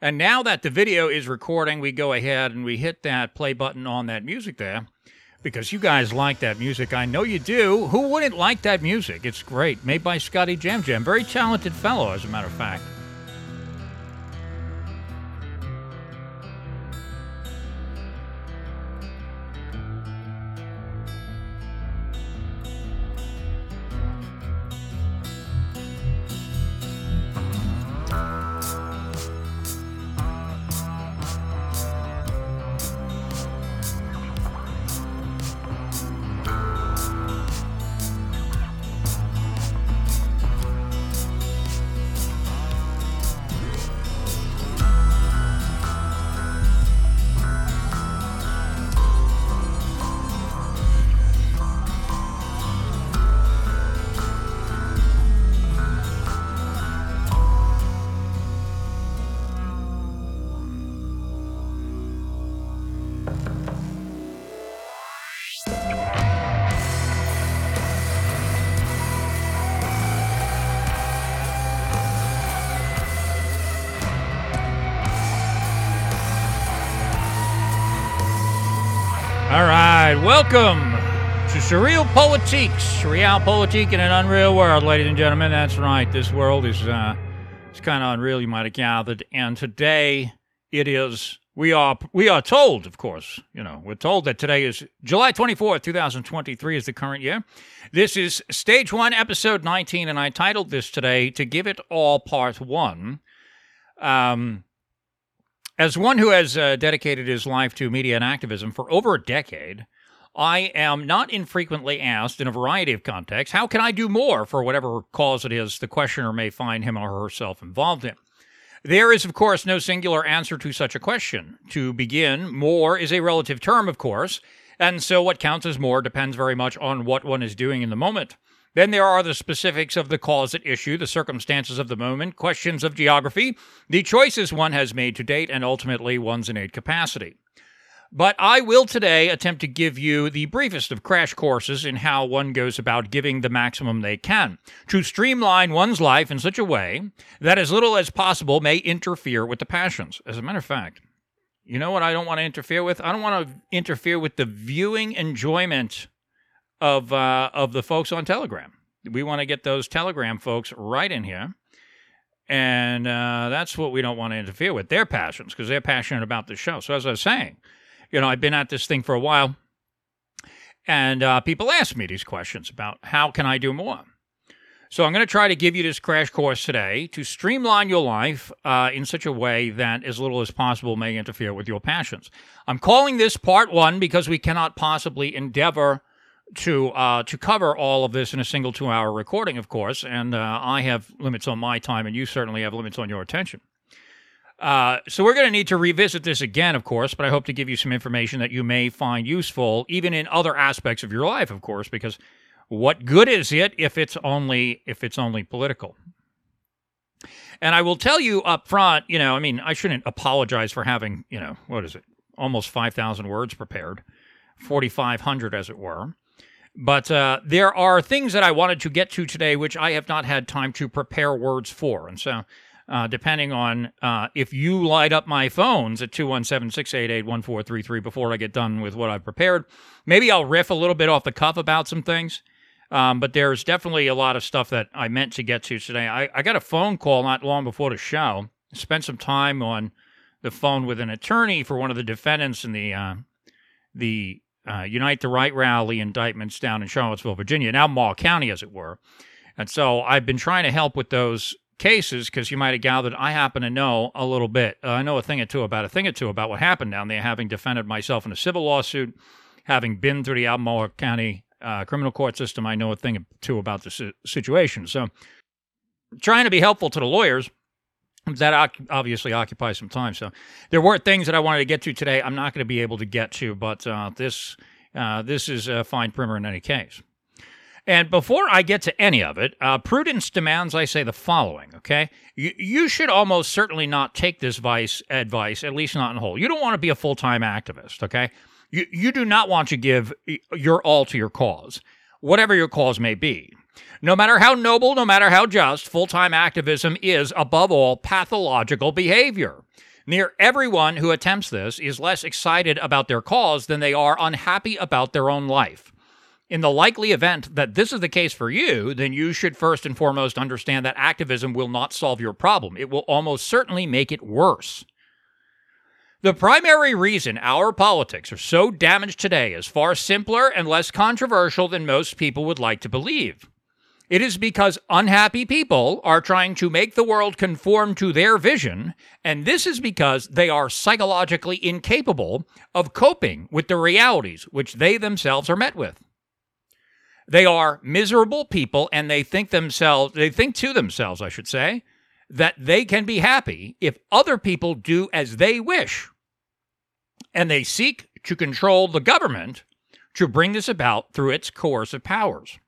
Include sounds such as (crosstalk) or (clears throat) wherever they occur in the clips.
And now that the video is recording, we go ahead and we hit that play button on that music there because you guys like that music. I know you do. Who wouldn't like that music? It's great. Made by Scotty Jam Jam. Very talented fellow, as a matter of fact. Welcome to SurrealPolitiks, Realpolitik in an unreal world, ladies and gentlemen. That's right. This world is uh, it's kind of unreal. You might have gathered, and today it is. We are we are told, of course, you know, we're told that today is July twenty fourth, two thousand twenty three, is the current year. This is stage one, episode nineteen, and I titled this today "To Give It All Part One." Um, as one who has uh, dedicated his life to media and activism for over a decade, I am not infrequently asked in a variety of contexts, how can I do more for whatever cause it is the questioner may find him or herself involved in? There is, of course, no singular answer to such a question. To begin, more is a relative term, of course, and so what counts as more depends very much on what one is doing in the moment. Then there are the specifics of the cause at issue, the circumstances of the moment, questions of geography, the choices one has made to date, and ultimately one's innate capacity. But I will today attempt to give you the briefest of crash courses in how one goes about giving the maximum they can, to streamline one's life in such a way that as little as possible may interfere with the passions. As a matter of fact, you know what I don't want to interfere with? I don't want to interfere with the viewing enjoyment of uh, of the folks on Telegram. We want to get those Telegram folks right in here, and uh, that's what we don't want to interfere with their passions because they're passionate about the show. So as I was saying, you know, I've been at this thing for a while, and uh, people ask me these questions about how can I do more. So I'm going to try to give you this crash course today to streamline your life uh, in such a way that as little as possible may interfere with your passions. I'm calling this part one because we cannot possibly endeavor to uh, to cover all of this in a single two hour recording, of course, and uh, I have limits on my time, and you certainly have limits on your attention. Uh, so we're going to need to revisit this again, of course, but I hope to give you some information that you may find useful, even in other aspects of your life, of course, because what good is it if it's only if it's only political? And I will tell you up front, you know, I mean, I shouldn't apologize for having, you know, what is it, almost five thousand words prepared, forty five hundred, as it were. But uh, there are things that I wanted to get to today which I have not had time to prepare words for. And so, uh, depending on uh, if you light up my phones at 217 688 1433 before I get done with what I've prepared, maybe I'll riff a little bit off the cuff about some things. Um, but there's definitely a lot of stuff that I meant to get to today. I, I got a phone call not long before the show. Spent some time on the phone with an attorney for one of the defendants in the uh, the uh, Unite the Right rally indictments down in Charlottesville, Virginia, Albemarle County, as it were. And so I've been trying to help with those cases because you might have gathered I happen to know a little bit. Uh, I know a thing or two about a thing or two about what happened down there, having defended myself in a civil lawsuit, having been through the Albemarle County uh, criminal court system. I know a thing or two about the situation. So trying to be helpful to the lawyers that obviously occupies some time. So there were things that I wanted to get to today. I'm not going to be able to get to, but uh, this uh, this is a fine primer in any case. And before I get to any of it, uh, prudence demands I say the following. Okay, you, you should almost certainly not take this vice advice, at least not in whole. You don't want to be a full time activist. Okay, you you do not want to give your all to your cause, whatever your cause may be. No matter how noble, no matter how just, full time activism is, above all, pathological behavior. Near everyone who attempts this is less excited about their cause than they are unhappy about their own life. In the likely event that this is the case for you, then you should first and foremost understand that activism will not solve your problem. It will almost certainly make it worse. The primary reason our politics are so damaged today is far simpler and less controversial than most people would like to believe. It is because unhappy people are trying to make the world conform to their vision, and this is because they are psychologically incapable of coping with the realities which they themselves are met with. They are miserable people and they think themselves they think to themselves, I should say, that they can be happy if other people do as they wish. And they seek to control the government to bring this about through its coercive powers.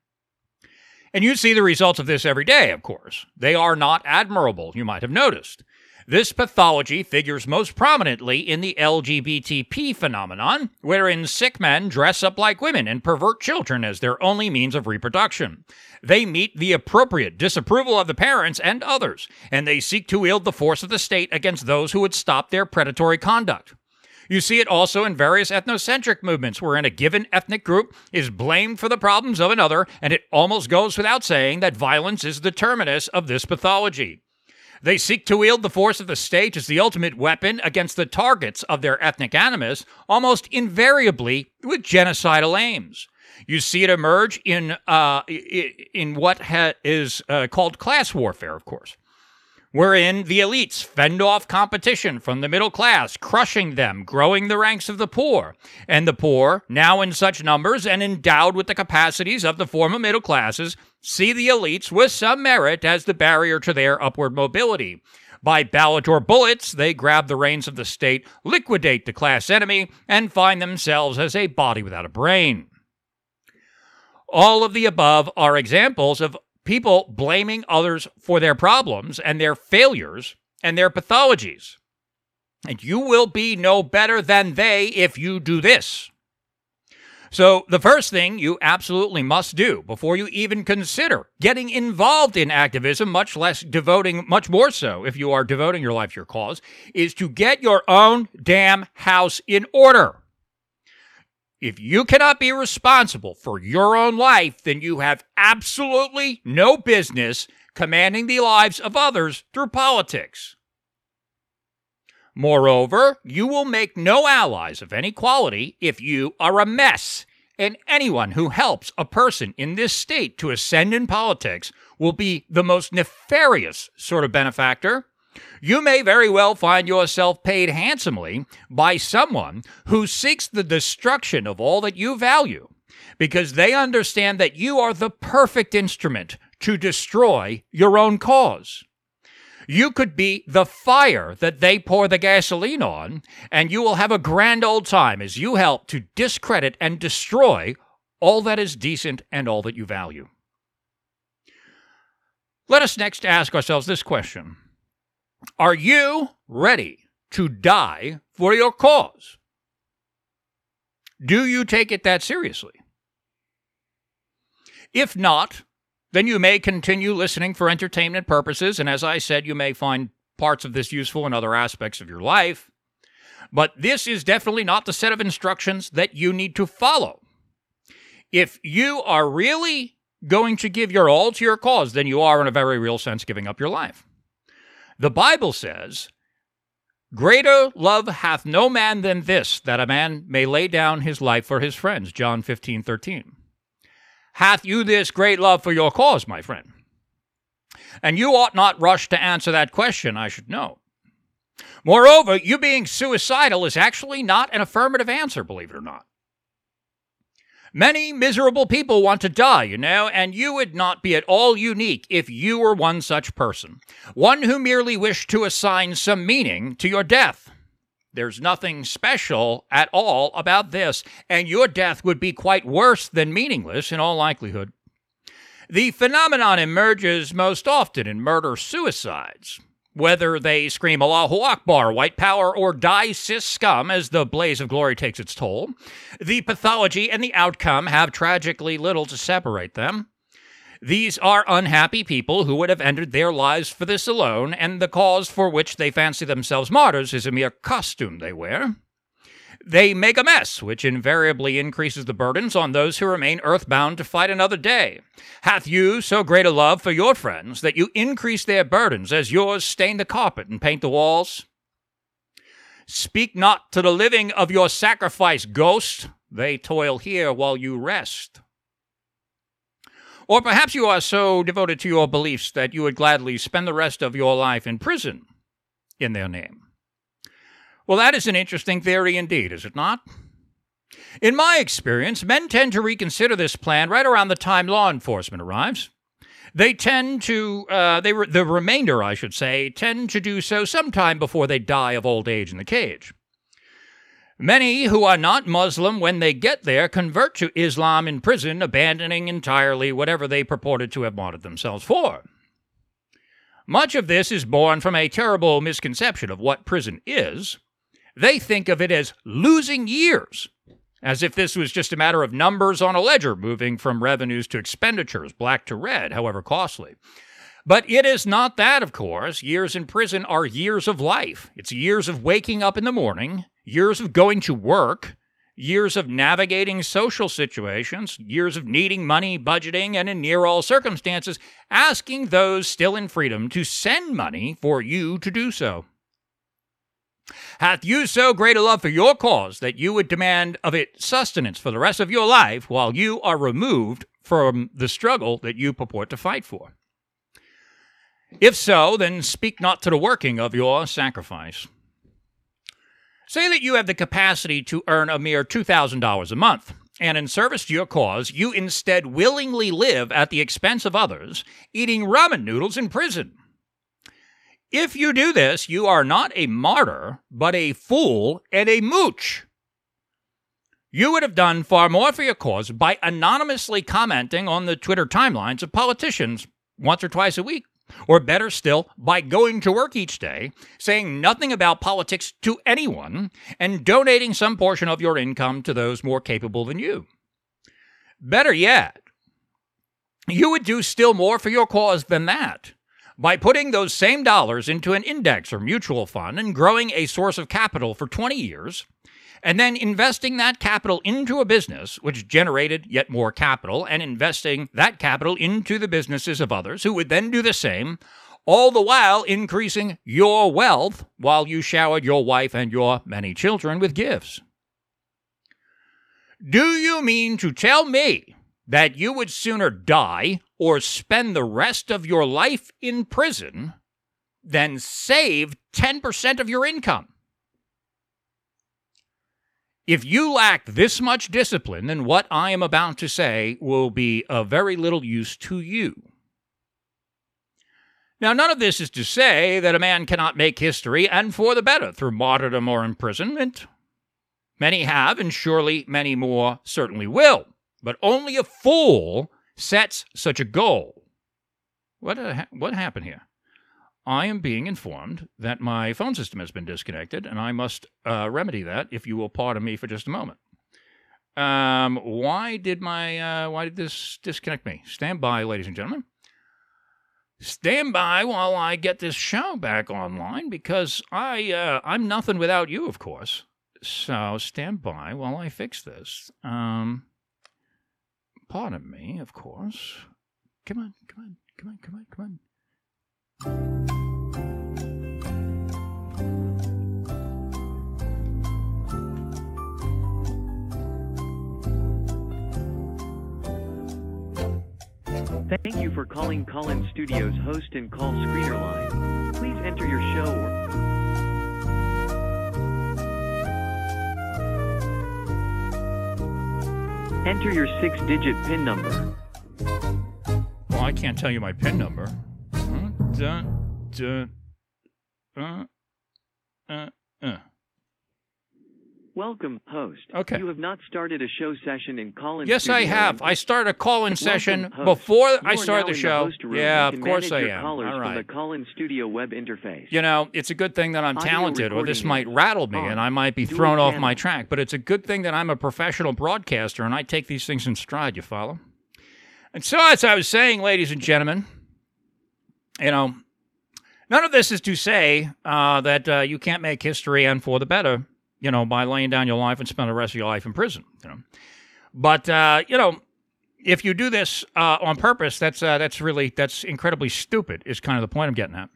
And you see the results of this every day, of course. They are not admirable, you might have noticed. This pathology figures most prominently in the LGBTP phenomenon, wherein sick men dress up like women and pervert children as their only means of reproduction. They meet the appropriate disapproval of the parents and others, and they seek to wield the force of the state against those who would stop their predatory conduct. You see it also in various ethnocentric movements, wherein a given ethnic group is blamed for the problems of another, and it almost goes without saying that violence is the terminus of this pathology. They seek to wield the force of the state as the ultimate weapon against the targets of their ethnic animus, almost invariably with genocidal aims. You see it emerge in uh, in what ha- is uh, called class warfare, of course wherein the elites fend off competition from the middle class, crushing them, growing the ranks of the poor. And the poor, now in such numbers and endowed with the capacities of the former middle classes, see the elites with some merit as the barrier to their upward mobility. By ballot or bullets, they grab the reins of the state, liquidate the class enemy, and find themselves as a body without a brain. All of the above are examples of people blaming others for their problems and their failures and their pathologies. And you will be no better than they if you do this. So, the first thing you absolutely must do before you even consider getting involved in activism, much less devoting, much more so if you are devoting your life to your cause, is to get your own damn house in order. If you cannot be responsible for your own life, then you have absolutely no business commanding the lives of others through politics. Moreover, you will make no allies of any quality if you are a mess, and anyone who helps a person in this state to ascend in politics will be the most nefarious sort of benefactor you may very well find yourself paid handsomely by someone who seeks the destruction of all that you value because they understand that you are the perfect instrument to destroy your own cause. You could be the fire that they pour the gasoline on, and you will have a grand old time as you help to discredit and destroy all that is decent and all that you value. Let us next ask ourselves this question are you ready to die for your cause? Do you take it that seriously? If not, then you may continue listening for entertainment purposes, and as I said, you may find parts of this useful in other aspects of your life. But this is definitely not the set of instructions that you need to follow. If you are really going to give your all to your cause, then you are, in a very real sense, giving up your life. The Bible says, Greater love hath no man than this, that a man may lay down his life for his friends. John 15, 13. Hath you this great love for your cause, my friend? And you ought not rush to answer that question, I should know. Moreover, you being suicidal is actually not an affirmative answer, believe it or not. Many miserable people want to die, you know, and you would not be at all unique if you were one such person, one who merely wished to assign some meaning to your death. There's nothing special at all about this, and your death would be quite worse than meaningless in all likelihood. The phenomenon emerges most often in murder suicides. Whether they scream Allahu Akbar, white power, or die cis scum as the blaze of glory takes its toll, the pathology and the outcome have tragically little to separate them. These are unhappy people who would have ended their lives for this alone, and the cause for which they fancy themselves martyrs is a mere costume they wear. They make a mess, which invariably increases the burdens on those who remain earthbound to fight another day. Hath you so great a love for your friends that you increase their burdens as yours stain the carpet and paint the walls? Speak not to the living of your sacrifice, ghost. They toil here while you rest. Or perhaps you are so devoted to your beliefs that you would gladly spend the rest of your life in prison in their name. Well, that is an interesting theory indeed, is it not? In my experience, men tend to reconsider this plan right around the time law enforcement arrives. They tend to, uh, they re- the remainder, I should say, tend to do so sometime before they die of old age in the cage. Many who are not Muslim, when they get there, convert to Islam in prison, abandoning entirely whatever they purported to have martyred themselves for. Much of this is born from a terrible misconception of what prison is. They think of it as losing years, as if this was just a matter of numbers on a ledger moving from revenues to expenditures, black to red, however costly. But it is not that, of course. Years in prison are years of life. It's years of waking up in the morning, years of going to work, years of navigating social situations, years of needing money, budgeting, and in near all circumstances, asking those still in freedom to send money for you to do so. Hath you so great a love for your cause that you would demand of it sustenance for the rest of your life while you are removed from the struggle that you purport to fight for? If so, then speak not to the working of your sacrifice. Say that you have the capacity to earn a mere $2,000 a month, and in service to your cause, you instead willingly live at the expense of others, eating ramen noodles in prison. If you do this, you are not a martyr, but a fool and a mooch. You would have done far more for your cause by anonymously commenting on the Twitter timelines of politicians once or twice a week. Or better still, by going to work each day, saying nothing about politics to anyone, and donating some portion of your income to those more capable than you. Better yet, you would do still more for your cause than that by putting those same dollars into an index or mutual fund and growing a source of capital for 20 years and then investing that capital into a business which generated yet more capital and investing that capital into the businesses of others who would then do the same, all the while increasing your wealth while you showered your wife and your many children with gifts. Do you mean to tell me that you would sooner die or spend the rest of your life in prison than save 10% of your income? If you lack this much discipline, then what I am about to say will be of very little use to you. Now, none of this is to say that a man cannot make history and for the better through martyrdom or imprisonment. Many have, and surely many more certainly will. But only a fool sets such a goal. What, uh, what happened here? I am being informed that my phone system has been disconnected, and I must uh, remedy that. If you will pardon me for just a moment. Um, why did my uh, why did this disconnect me? Stand by, ladies and gentlemen. Stand by while I get this show back online because I uh, I'm nothing without you, of course. So stand by while I fix this. Um, pardon me, of course. Come on, come on, come on, come on, come on. Thank you for calling Call-In Studios host and call screener line. Please enter your show or enter your six-digit PIN number. Well, I can't tell you my PIN number. Dun, dun, uh, uh, uh. Welcome, host. Okay. You have not started a show session in Call-In Yes, I have. I start a call-in session host. before You I start the show. room yeah, of course I am. Callers from the Call-In Studio web interface. You know, it's a good thing that I'm Audio talented, or this might rattle me and I might be thrown off my track. But it's a good thing that I'm a professional broadcaster and I take these things in stride, you follow? And so, as I was saying, ladies and gentlemen, you know, none of this is to say uh, that uh, you can't make history and for the better, you know, by laying down your life and spend the rest of your life in prison. You know, but uh, you know, if you do this uh, on purpose, that's uh, that's really that's incredibly stupid. Is kind of the point I'm getting at.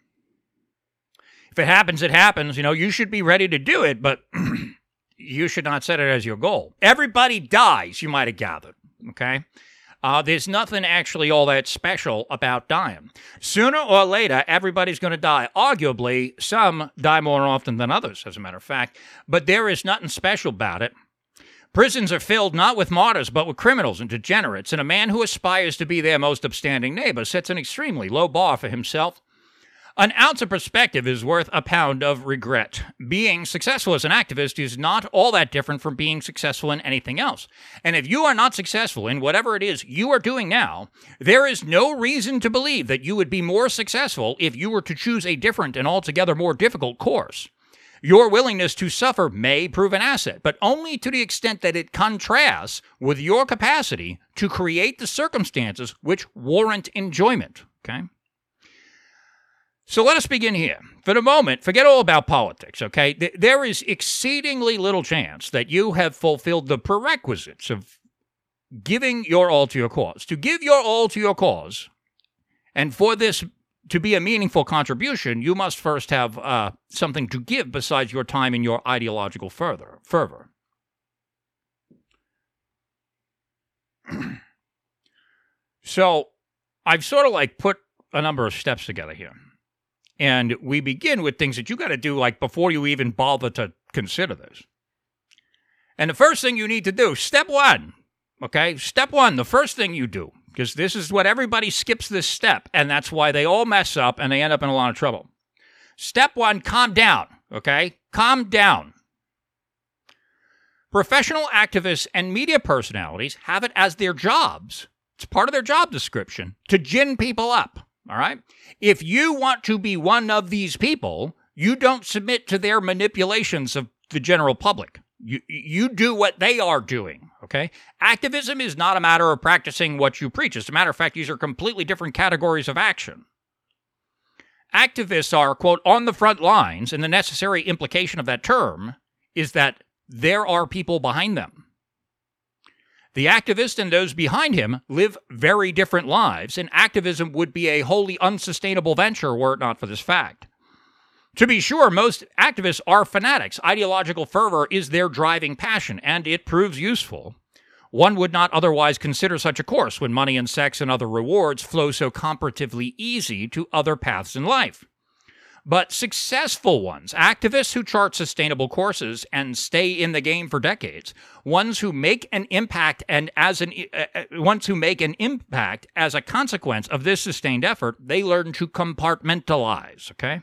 If it happens, it happens. You know, you should be ready to do it, but (clears throat) you should not set it as your goal. Everybody dies. You might have gathered. Okay. Uh, there's nothing actually all that special about dying. Sooner or later, everybody's going to die. Arguably, some die more often than others, as a matter of fact, but there is nothing special about it. Prisons are filled not with martyrs, but with criminals and degenerates, and a man who aspires to be their most upstanding neighbor sets an extremely low bar for himself an ounce of perspective is worth a pound of regret. Being successful as an activist is not all that different from being successful in anything else. And if you are not successful in whatever it is you are doing now, there is no reason to believe that you would be more successful if you were to choose a different and altogether more difficult course. Your willingness to suffer may prove an asset, but only to the extent that it contrasts with your capacity to create the circumstances which warrant enjoyment. Okay? So let us begin here. For the moment, forget all about politics, okay? There is exceedingly little chance that you have fulfilled the prerequisites of giving your all to your cause. To give your all to your cause, and for this to be a meaningful contribution, you must first have uh, something to give besides your time and your ideological further, fervor. (clears throat) so I've sort of like put a number of steps together here. And we begin with things that you got to do like before you even bother to consider this. And the first thing you need to do, step one, okay? Step one, the first thing you do, because this is what everybody skips this step, and that's why they all mess up and they end up in a lot of trouble. Step one, calm down, okay? Calm down. Professional activists and media personalities have it as their jobs. It's part of their job description to gin people up. All right. If you want to be one of these people, you don't submit to their manipulations of the general public. You, you do what they are doing. Okay. Activism is not a matter of practicing what you preach. As a matter of fact, these are completely different categories of action. Activists are, quote, on the front lines, and the necessary implication of that term is that there are people behind them. The activist and those behind him live very different lives, and activism would be a wholly unsustainable venture were it not for this fact. To be sure, most activists are fanatics. Ideological fervor is their driving passion, and it proves useful. One would not otherwise consider such a course when money and sex and other rewards flow so comparatively easy to other paths in life but successful ones, activists who chart sustainable courses and stay in the game for decades, ones who make an impact and as an uh, uh, ones who make an impact as a consequence of this sustained effort, they learn to compartmentalize, okay?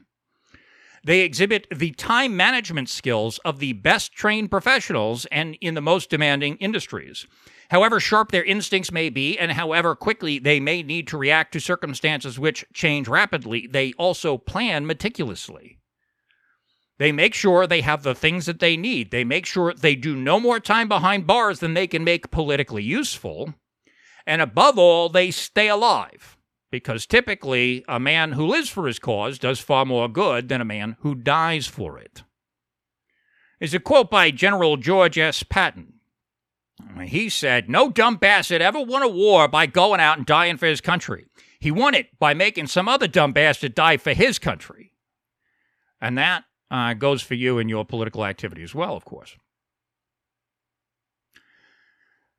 They exhibit the time management skills of the best trained professionals and in the most demanding industries. However sharp their instincts may be, and however quickly they may need to react to circumstances which change rapidly, they also plan meticulously. They make sure they have the things that they need. They make sure they do no more time behind bars than they can make politically useful. And above all, they stay alive. Because typically, a man who lives for his cause does far more good than a man who dies for it. There's a quote by General George S. Patton he said, No dumb bastard ever won a war by going out and dying for his country. He won it by making some other dumb bastard die for his country. And that uh, goes for you in your political activity as well, of course.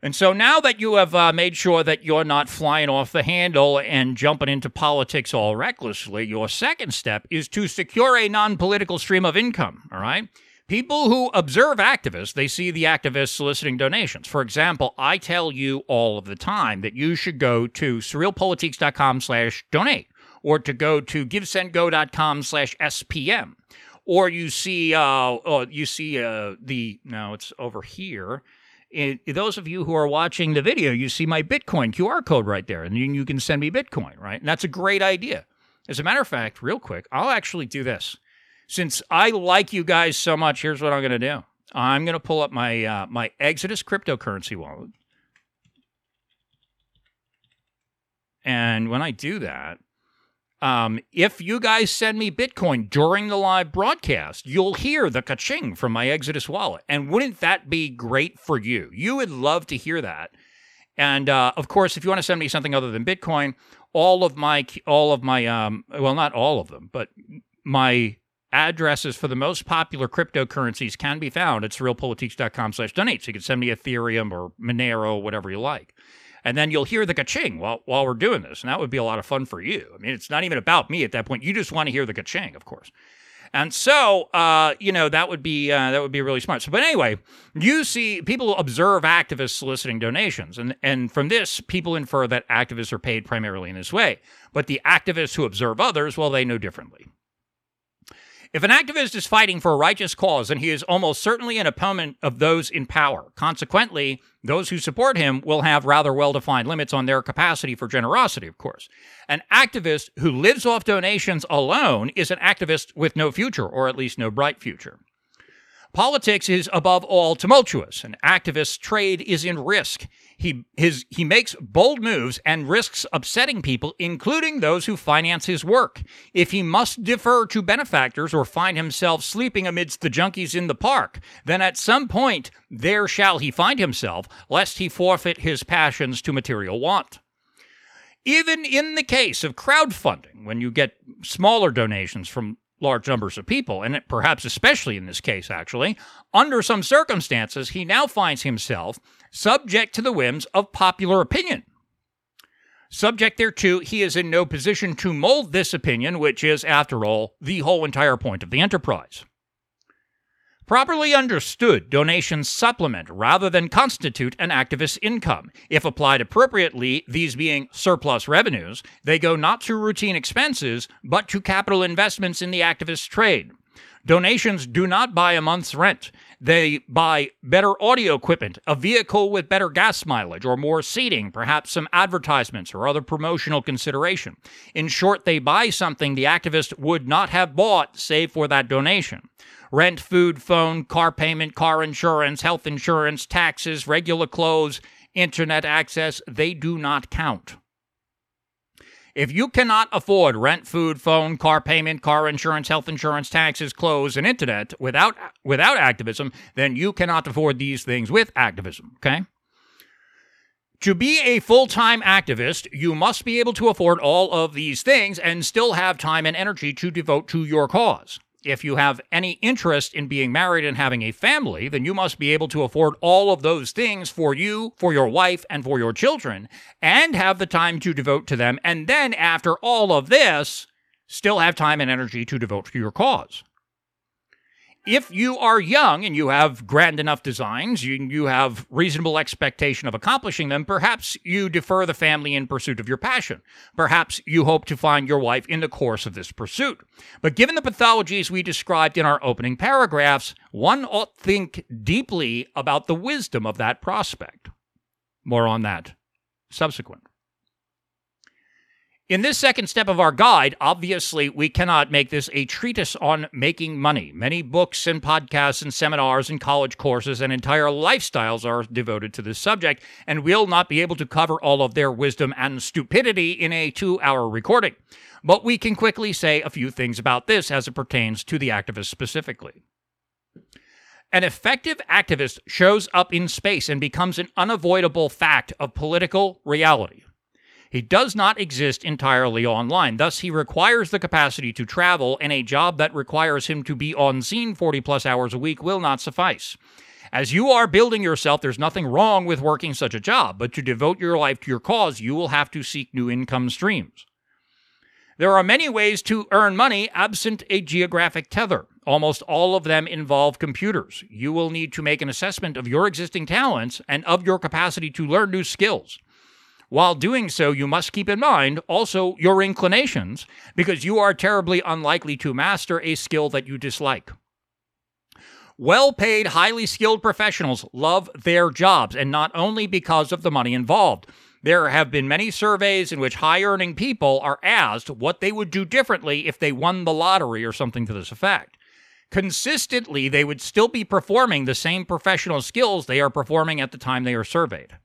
And so now that you have uh, made sure that you're not flying off the handle and jumping into politics all recklessly, your second step is to secure a non political stream of income, all right? People who observe activists, they see the activists soliciting donations. For example, I tell you all of the time that you should go to surrealpolitiks.com slash donate or to go to givesendgo.com slash SPM. Or you see, uh, oh, you see uh, the, no, it's over here. It, those of you who are watching the video, you see my Bitcoin QR code right there, and you, you can send me Bitcoin, right? And that's a great idea. As a matter of fact, real quick, I'll actually do this since I like you guys so much, here's what I'm going to do. I'm going to pull up my uh, my Exodus cryptocurrency wallet. And when I do that, um, if you guys send me Bitcoin during the live broadcast, you'll hear the ka-ching from my Exodus wallet. And wouldn't that be great for you? You would love to hear that. And uh, of course, if you want to send me something other than Bitcoin, all of my all of my um, well, not all of them, but my addresses for the most popular cryptocurrencies can be found at surrealpolitiks.com slash donate. So you can send me Ethereum or Monero, whatever you like. And then you'll hear the ka-ching while, while we're doing this. And that would be a lot of fun for you. I mean, it's not even about me at that point. You just want to hear the ka-ching, of course. And so, uh, you know, that would be uh, that would be really smart. So, but anyway, you see, people observe activists soliciting donations, and and from this, people infer that activists are paid primarily in this way. But the activists who observe others, well, they know differently. If an activist is fighting for a righteous cause, then he is almost certainly an opponent of those in power. Consequently, those who support him will have rather well defined limits on their capacity for generosity, of course. An activist who lives off donations alone is an activist with no future, or at least no bright future. Politics is above all tumultuous. An activist's trade is in risk. He, his, he makes bold moves and risks upsetting people, including those who finance his work. If he must defer to benefactors or find himself sleeping amidst the junkies in the park, then at some point there shall he find himself, lest he forfeit his passions to material want. Even in the case of crowdfunding, when you get smaller donations from large numbers of people, and perhaps especially in this case, actually, under some circumstances, he now finds himself subject to the whims of popular opinion. Subject thereto, he is in no position to mold this opinion, which is, after all, the whole entire point of the enterprise. Properly understood, donations supplement rather than constitute an activist's income. If applied appropriately, these being surplus revenues, they go not to routine expenses, but to capital investments in the activist's trade. Donations do not buy a month's rent. They buy better audio equipment, a vehicle with better gas mileage or more seating, perhaps some advertisements or other promotional consideration. In short, they buy something the activist would not have bought save for that donation rent, food, phone, car payment, car insurance, health insurance, taxes, regular clothes, internet access, they do not count. If you cannot afford rent, food, phone, car payment, car insurance, health insurance, taxes, clothes, and internet without without activism, then you cannot afford these things with activism, okay? To be a full time activist, you must be able to afford all of these things and still have time and energy to devote to your cause if you have any interest in being married and having a family, then you must be able to afford all of those things for you, for your wife, and for your children, and have the time to devote to them. And then, after all of this, still have time and energy to devote to your cause if you are young and you have grand enough designs, you, you have reasonable expectation of accomplishing them, perhaps you defer the family in pursuit of your passion. Perhaps you hope to find your wife in the course of this pursuit. But given the pathologies we described in our opening paragraphs, one ought think deeply about the wisdom of that prospect. More on that subsequent. In this second step of our guide, obviously, we cannot make this a treatise on making money. Many books and podcasts and seminars and college courses and entire lifestyles are devoted to this subject, and we'll not be able to cover all of their wisdom and stupidity in a two hour recording. But we can quickly say a few things about this as it pertains to the activist specifically. An effective activist shows up in space and becomes an unavoidable fact of political reality. He does not exist entirely online. Thus, he requires the capacity to travel, and a job that requires him to be on scene 40 plus hours a week will not suffice. As you are building yourself, there's nothing wrong with working such a job, but to devote your life to your cause, you will have to seek new income streams. There are many ways to earn money absent a geographic tether. Almost all of them involve computers. You will need to make an assessment of your existing talents and of your capacity to learn new skills. While doing so, you must keep in mind also your inclinations, because you are terribly unlikely to master a skill that you dislike. Well paid, highly skilled professionals love their jobs, and not only because of the money involved. There have been many surveys in which high earning people are asked what they would do differently if they won the lottery or something to this effect. Consistently, they would still be performing the same professional skills they are performing at the time they are surveyed.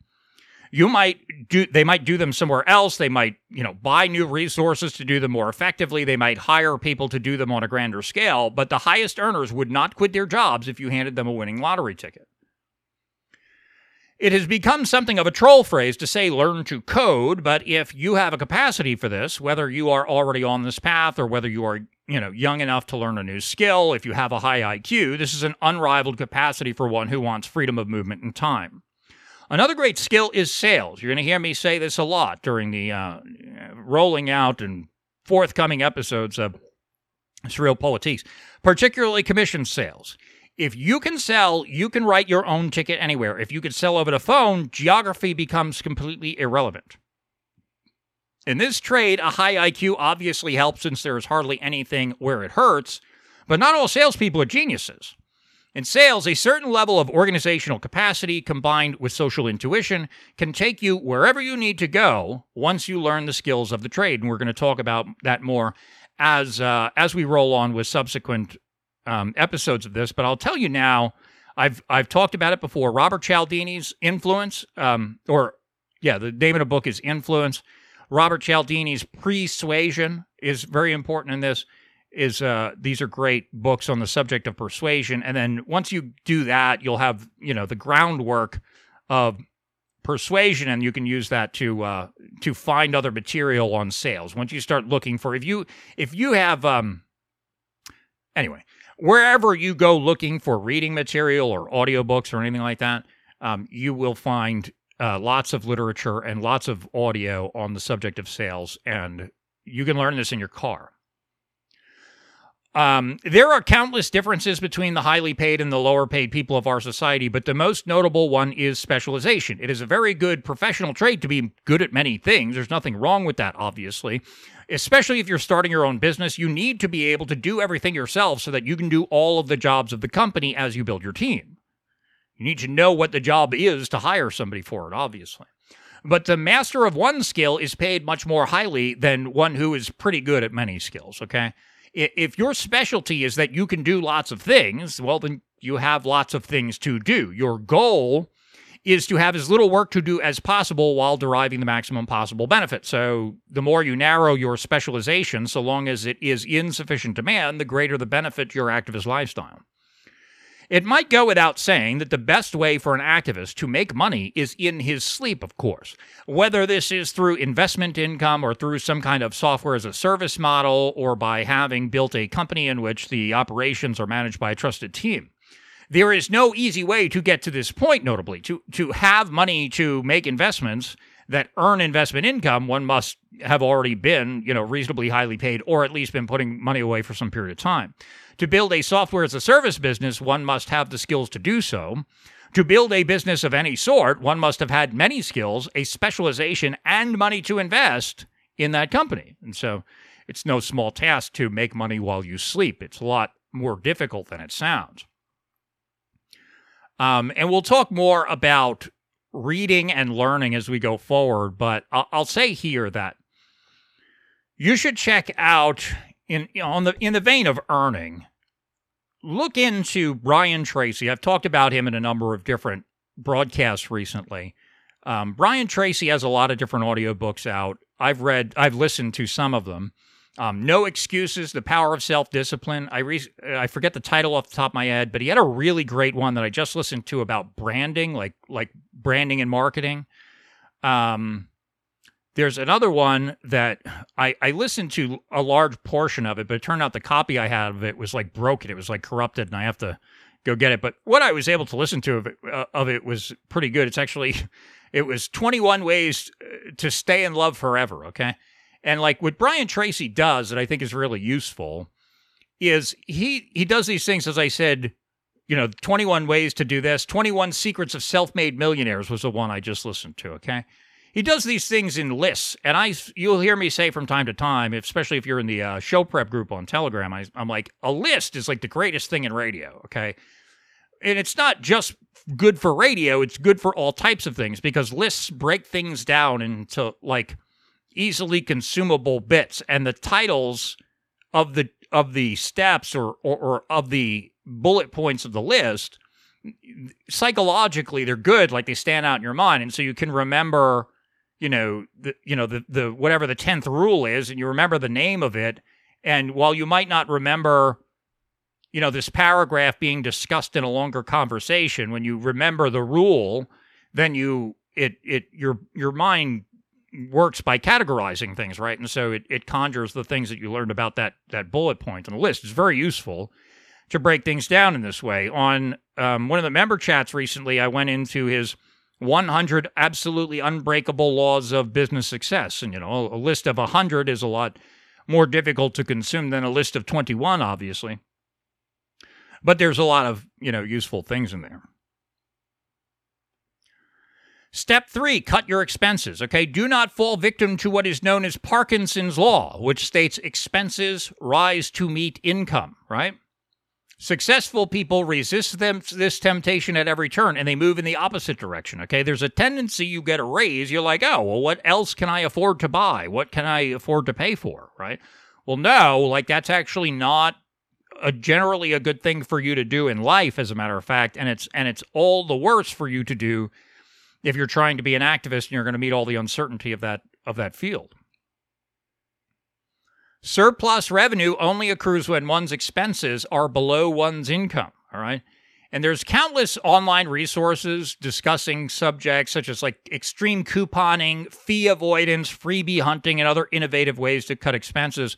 You might do they might do them somewhere else. They might you know buy new resources to do them more effectively. They might hire people to do them on a grander scale but the highest earners would not quit their jobs if you handed them a winning lottery ticket. It has become something of a troll phrase to say learn to code but if you have a capacity for this whether you are already on this path or whether you are you know young enough to learn a new skill if you have a high IQ this is an unrivaled capacity for one who wants freedom of movement and time Another great skill is sales. You're going to hear me say this a lot during the uh, rolling out and forthcoming episodes of SurrealPolitiks, particularly commission sales. If you can sell, you can write your own ticket anywhere. If you can sell over the phone, geography becomes completely irrelevant. In this trade, a high IQ obviously helps since there is hardly anything where it hurts, but not all salespeople are geniuses. In sales, a certain level of organizational capacity combined with social intuition can take you wherever you need to go once you learn the skills of the trade. And we're going to talk about that more as uh, as we roll on with subsequent um, episodes of this. But I'll tell you now, I've I've talked about it before. Robert Cialdini's influence, um, or yeah, the name of the book is Influence. Robert Cialdini's Persuasion is very important in this is uh, these are great books on the subject of persuasion. And then once you do that you'll have you know the groundwork of persuasion and you can use that to uh, to find other material on sales. Once you start looking for if you if you have um anyway wherever you go looking for reading material or audiobooks or anything like that um, you will find uh, lots of literature and lots of audio on the subject of sales. And you can learn this in your car um, there are countless differences between the highly paid and the lower paid people of our society, but the most notable one is specialization. It is a very good professional trade to be good at many things. There's nothing wrong with that, obviously. Especially if you're starting your own business, you need to be able to do everything yourself so that you can do all of the jobs of the company as you build your team. You need to know what the job is to hire somebody for it, obviously. But the master of one skill is paid much more highly than one who is pretty good at many skills, okay? If your specialty is that you can do lots of things, well, then you have lots of things to do. Your goal is to have as little work to do as possible while deriving the maximum possible benefit. So, the more you narrow your specialization, so long as it is in sufficient demand, the greater the benefit to your activist lifestyle. It might go without saying that the best way for an activist to make money is in his sleep, of course. Whether this is through investment income or through some kind of software as a service model or by having built a company in which the operations are managed by a trusted team. There is no easy way to get to this point, notably. To, to have money to make investments that earn investment income, one must have already been, you know, reasonably highly paid or at least been putting money away for some period of time. To build a software as a service business, one must have the skills to do so. To build a business of any sort, one must have had many skills, a specialization, and money to invest in that company. And so it's no small task to make money while you sleep. It's a lot more difficult than it sounds. Um, and we'll talk more about reading and learning as we go forward, but I'll, say here that you should check out in on the in the vein of earning, look into Brian Tracy. I've talked about him in a number of different broadcasts recently. Um, Brian Tracy has a lot of different audiobooks out. I've read, I've listened to some of them. Um, no excuses, the power of self discipline. I re- I forget the title off the top of my head, but he had a really great one that I just listened to about branding, like like branding and marketing. Um, there's another one that I, I listened to a large portion of it, but it turned out the copy I had of it was like broken. It was like corrupted, and I have to go get it. But what I was able to listen to of it, uh, of it was pretty good. It's actually, (laughs) it was 21 ways uh, to stay in love forever. Okay, and like what Brian Tracy does that I think is really useful is he he does these things as I said. You know, 21 ways to do this. 21 secrets of self-made millionaires was the one I just listened to. Okay he does these things in lists, and I you'll hear me say from time to time, especially if you're in the uh, show prep group on Telegram, I, I'm like a list is like the greatest thing in radio. Okay, and it's not just good for radio; it's good for all types of things because lists break things down into like easily consumable bits, and the titles of the of the steps or, or, or of the bullet points of the list psychologically they're good, like they stand out in your mind, and so you can remember, you know, the you know the the whatever the tenth rule is, and you remember the name of it, and while you might not remember you know this paragraph being discussed in a longer conversation when you remember the rule then you it it your your mind works by categorizing things right? And so it, it conjures the things that you learned about that that bullet point on the list. It's very useful to break things down in this way. On um, one of the member chats recently i went into his 100 absolutely unbreakable laws of business success. And you know a list of 100 is a lot more difficult to consume than a list of 21 obviously. But there's a lot of, you know, useful things in there. Step three, cut your expenses. Okay. Do not fall victim to what is known as Parkinson's Law, which states expenses rise to meet income, right? Successful people resist them, this temptation at every turn and they move in the opposite direction. Okay. There's a tendency you get a raise. You're like, oh, well, what else can I afford to buy? What can I afford to pay for? Right. Well, no, like that's actually not a generally a good thing for you to do in life, as a matter of fact, and it's and it's all the worse for you to do if you're trying to be an activist and you're going to meet all the uncertainty of that of that field. Surplus revenue only accrues when one's expenses are below one's income. All right. And there's countless online resources discussing subjects such as like extreme couponing, fee avoidance, freebie hunting, and other innovative ways to cut expenses.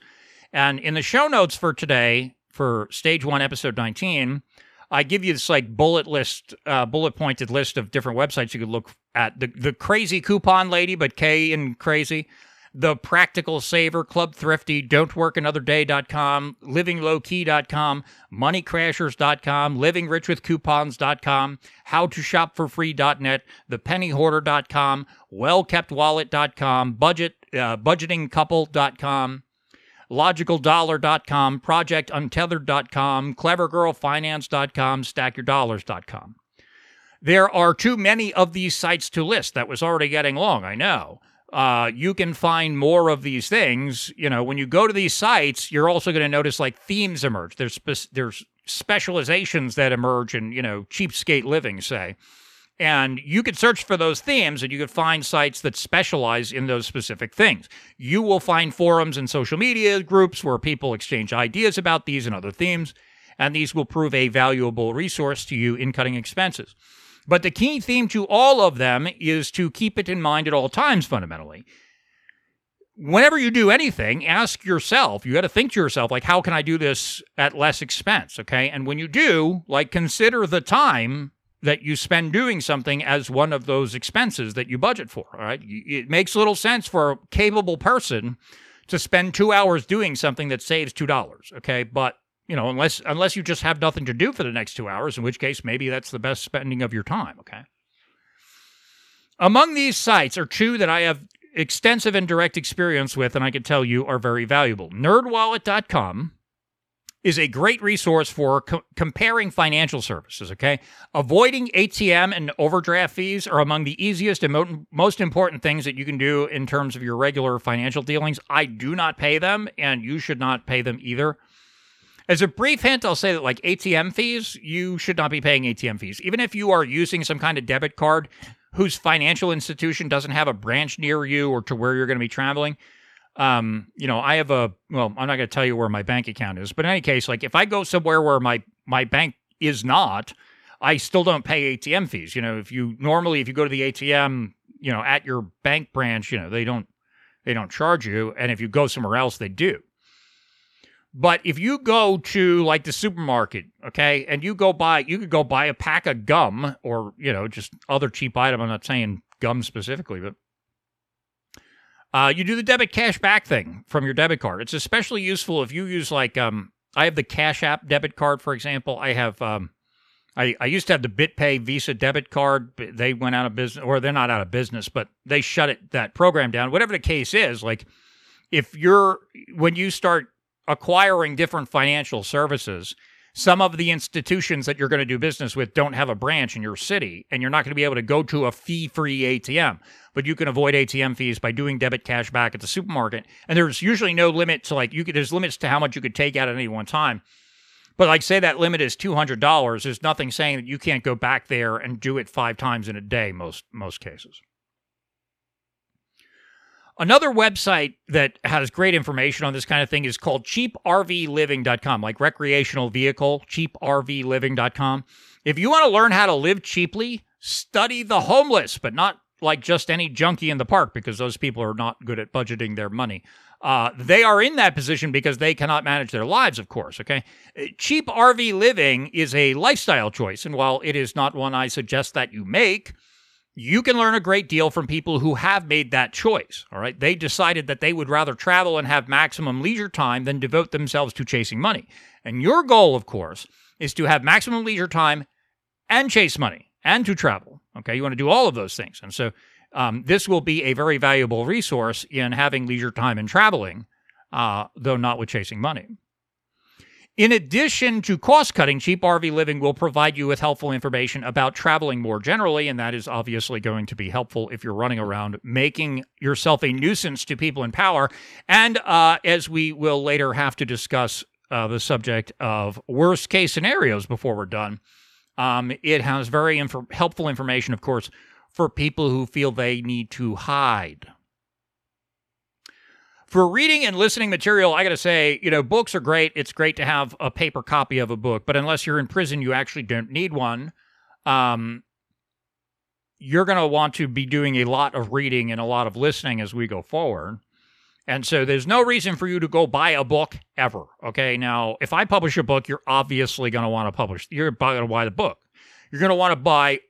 And in the show notes for today, for stage one, episode 19, I give you this like bullet list, uh, bullet pointed list of different websites you could look at. The the crazy coupon lady, but K and crazy. The Practical Saver, Club Thrifty, Don't Work Another Day.com, LivingLowKey.com, MoneyCrashers.com, LivingRichWithCoupons.com, HowToShopForFree.net, ThePennyHoarder.com, WellKeptWallet.com, Budget, uh, BudgetingCouple.com, logicaldollar.com, projectuntethered.com, clevergirlfinance.com, stackyourdollars.com. There are too many of these sites to list. That was already getting long, I know. Uh, you can find more of these things. You know, when you go to these sites, you're also going to notice like themes emerge. There's spe- there's specializations that emerge in you know cheapskate living, say. And you could search for those themes and you could find sites that specialize in those specific things. You will find forums and social media groups where people exchange ideas about these and other themes, and these will prove a valuable resource to you in cutting expenses. But the key theme to all of them is to keep it in mind at all times, fundamentally. Whenever you do anything, ask yourself, you got to think to yourself, like, how can I do this at less expense? Okay. And when you do, like, consider the time that you spend doing something as one of those expenses that you budget for. All right. It makes little sense for a capable person to spend two hours doing something that saves two dollars. Okay. But you know, unless unless you just have nothing to do for the next two hours, in which case maybe that's the best spending of your time. Okay. Among these sites are two that I have extensive and direct experience with, and I can tell you are very valuable. Nerdwallet.com is a great resource for co- comparing financial services, okay? Avoiding ATM and overdraft fees are among the easiest and mo- most important things that you can do in terms of your regular financial dealings. I do not pay them, and you should not pay them either. As a brief hint, I'll say that like ATM fees, you should not be paying ATM fees. Even if you are using some kind of debit card whose financial institution doesn't have a branch near you or to where you're going to be traveling, um, you know, I have a well, I'm not going to tell you where my bank account is, but in any case, like if I go somewhere where my my bank is not, I still don't pay ATM fees. You know, if you normally if you go to the ATM, you know, at your bank branch, you know, they don't they don't charge you, and if you go somewhere else, they do. But if you go to like the supermarket, okay, and you go buy, you could go buy a pack of gum or, you know, just other cheap item. I'm not saying gum specifically, but uh, you do the debit cash back thing from your debit card. It's especially useful if you use like um, I have the Cash App debit card, for example. I have um, I, I used to have the BitPay Visa debit card. They went out of business, or they're not out of business, but they shut it that program down. Whatever the case is, like if you're when you start acquiring different financial services, some of the institutions that you're going to do business with don't have a branch in your city, and you're not going to be able to go to a fee free ATM. But you can avoid ATM fees by doing debit cash back at the supermarket. And there's usually no limit to like, you could, there's limits to how much you could take out at any one time. But like, say that limit is two hundred dollars. There's nothing saying that you can't go back there and do it five times in a day. Most most cases. Another website that has great information on this kind of thing is called cheaprvliving.com, like recreational vehicle, cheaprvliving.com. If you want to learn how to live cheaply, study the homeless, but not like just any junkie in the park because those people are not good at budgeting their money. Uh, they are in that position because they cannot manage their lives, of course. Okay. Cheap RV living is a lifestyle choice. And while it is not one I suggest that you make, you can learn a great deal from people who have made that choice. All right. They decided that they would rather travel and have maximum leisure time than devote themselves to chasing money. And your goal, of course, is to have maximum leisure time and chase money and to travel. Okay. You want to do all of those things. And so um, this will be a very valuable resource in having leisure time and traveling, uh, though not with chasing money. In addition to cost cutting, Cheap RV Living will provide you with helpful information about traveling more generally, and that is obviously going to be helpful if you're running around making yourself a nuisance to people in power. And uh, as we will later have to discuss uh, the subject of worst case scenarios before we're done, um, it has very inf- helpful information, of course, for people who feel they need to hide for reading and listening material, I got to say, you know, books are great. It's great to have a paper copy of a book, but unless you're in prison, you actually don't need one. Um, you're going to want to be doing a lot of reading and a lot of listening as we go forward. And so there's no reason for you to go buy a book ever. Okay. Now, if I publish a book, you're obviously going to want to publish, you're going to buy the book. You're going to want to buy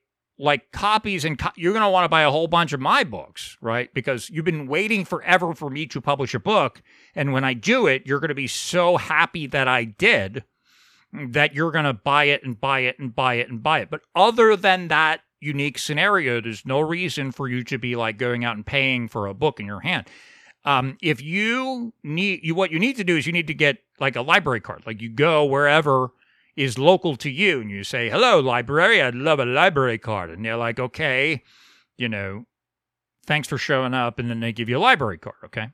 like copies and co- you're going to want to buy a whole bunch of my books, right? Because you've been waiting forever for me to publish a book. And when I do it, you're going to be so happy that I did that you're going to buy it and buy it and buy it and buy it. But other than that unique scenario, there's no reason for you to be like going out and paying for a book in your hand. Um, if you need you, what you need to do is you need to get like a library card. Like you go wherever is local to you and you say, hello, library, I'd love a library card. And they're like, okay, you know, thanks for showing up. And then they give you a library card, okay?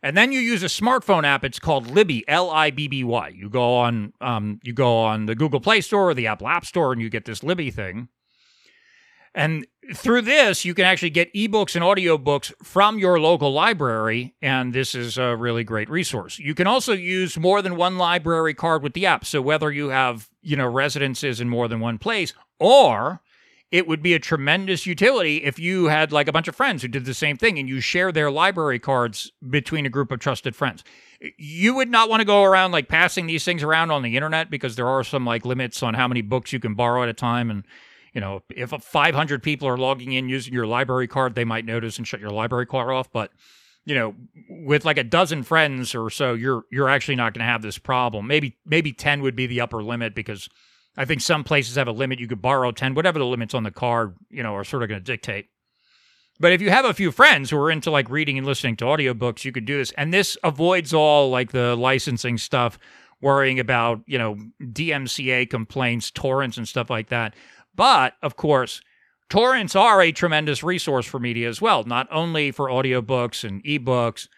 And then you use a smartphone app. It's called Libby, L I B B Y. You go on, um, you go on the Google Play Store or the Apple App Store, and you get this Libby thing. And through this, you can actually get ebooks and audiobooks from your local library, and this is a really great resource. You can also use more than one library card with the app. So whether you have, you know, residences in more than one place, or it would be a tremendous utility if you had like a bunch of friends who did the same thing and you share their library cards between a group of trusted friends. You would not want to go around like passing these things around on the internet because there are some like limits on how many books you can borrow at a time and you know, if 500 people are logging in using your library card, they might notice and shut your library card off. But you know, with like a dozen friends or so, you're you're actually not going to have this problem. Maybe maybe 10 would be the upper limit because I think some places have a limit. You could borrow 10, whatever the limits on the card, you know, are sort of going to dictate. But if you have a few friends who are into like reading and listening to audiobooks, you could do this. And this avoids all like the licensing stuff, worrying about, you know, DMCA complaints, torrents, and stuff like that. But of course, torrents are a tremendous resource for media as well, not only for audiobooks and ebooks,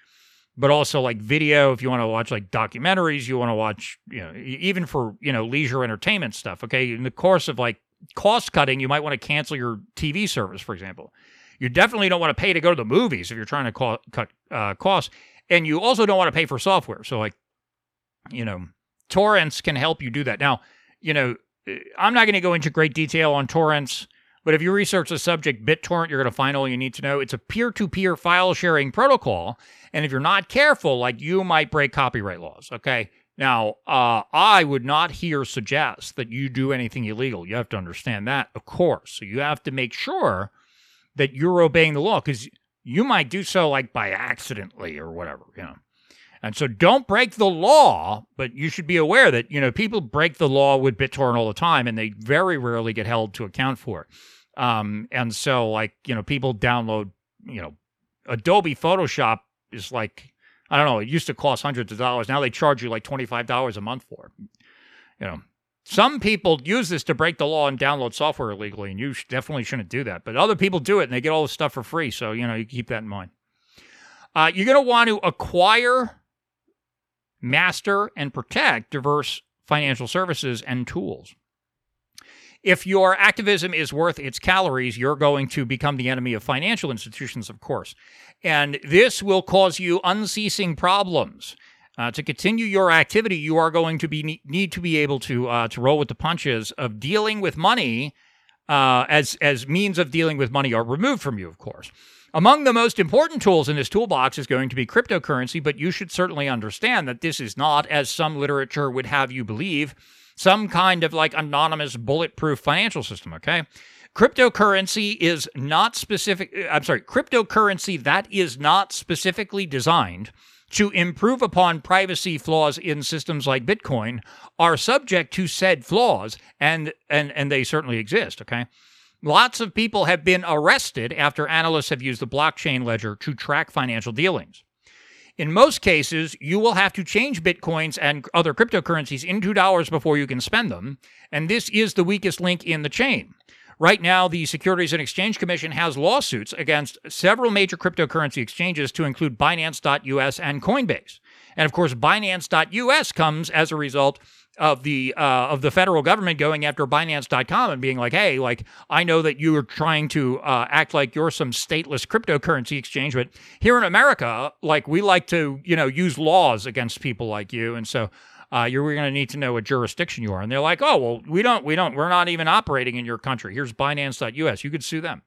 but also like video if you want to watch like documentaries, you want to watch, you know, even for, you know, leisure entertainment stuff, okay? In the course of like cost cutting, you might want to cancel your TV service, for example. You definitely don't want to pay to go to the movies if you're trying to co- cut uh, costs. And you also don't want to pay for software. So, like, you know, torrents can help you do that. Now, you know, I'm not going to go into great detail on torrents, but if you research the subject BitTorrent, you're going to find all you need to know. It's a peer to peer file sharing protocol. And if you're not careful, like you might break copyright laws. Okay. Now, uh, I would not here suggest that you do anything illegal. You have to understand that, of course. So you have to make sure that you're obeying the law because you might do so like by accidentally or whatever, you know. And so don't break the law, but you should be aware that, you know, people break the law with BitTorrent all the time and they very rarely get held to account for it. Um, and so, like, you know, people download, you know, Adobe Photoshop is like, I don't know, it used to cost hundreds of dollars. Now they charge you like $25 a month for it. You know, some people use this to break the law and download software illegally, and you definitely shouldn't do that. But other people do it and they get all this stuff for free. So, you know, you keep that in mind. Uh, you're going to want to acquire master and protect diverse financial services and tools. If your activism is worth its calories, you're going to become the enemy of financial institutions, of course. And this will cause you unceasing problems. Uh, to continue your activity, you are going to be need to be able to uh, to roll with the punches of dealing with money uh, as as means of dealing with money are removed from you, of course. Among the most important tools in this toolbox is going to be cryptocurrency, but you should certainly understand that this is not, as some literature would have you believe, some kind of like anonymous bulletproof financial system, okay? Cryptocurrency is not specific, uh, I'm sorry, cryptocurrency that is not specifically designed to improve upon privacy flaws in systems like Bitcoin are subject to said flaws, and and and they certainly exist. Okay. Lots of people have been arrested after analysts have used the blockchain ledger to track financial dealings. In most cases, you will have to change bitcoins and other cryptocurrencies into dollars before you can spend them, and this is the weakest link in the chain. Right now, the Securities and Exchange Commission has lawsuits against several major cryptocurrency exchanges to include Binance.us and Coinbase. And of course, Binance.us comes as a result of the uh, of the federal government going after Binance.com and being like, "Hey, like I know that you are trying to uh, act like you're some stateless cryptocurrency exchange, but here in America, like we like to, you know, use laws against people like you, and so." Uh, you're going to need to know what jurisdiction you are, and they're like, "Oh, well, we don't, we don't, we're not even operating in your country. Here's Binance.us. You could sue them."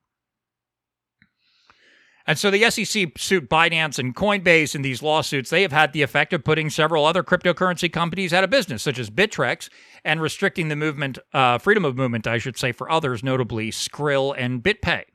And so the SEC sued Binance and Coinbase in these lawsuits. They have had the effect of putting several other cryptocurrency companies out of business, such as Bittrex, and restricting the movement, uh, freedom of movement, I should say, for others, notably Skrill and BitPay.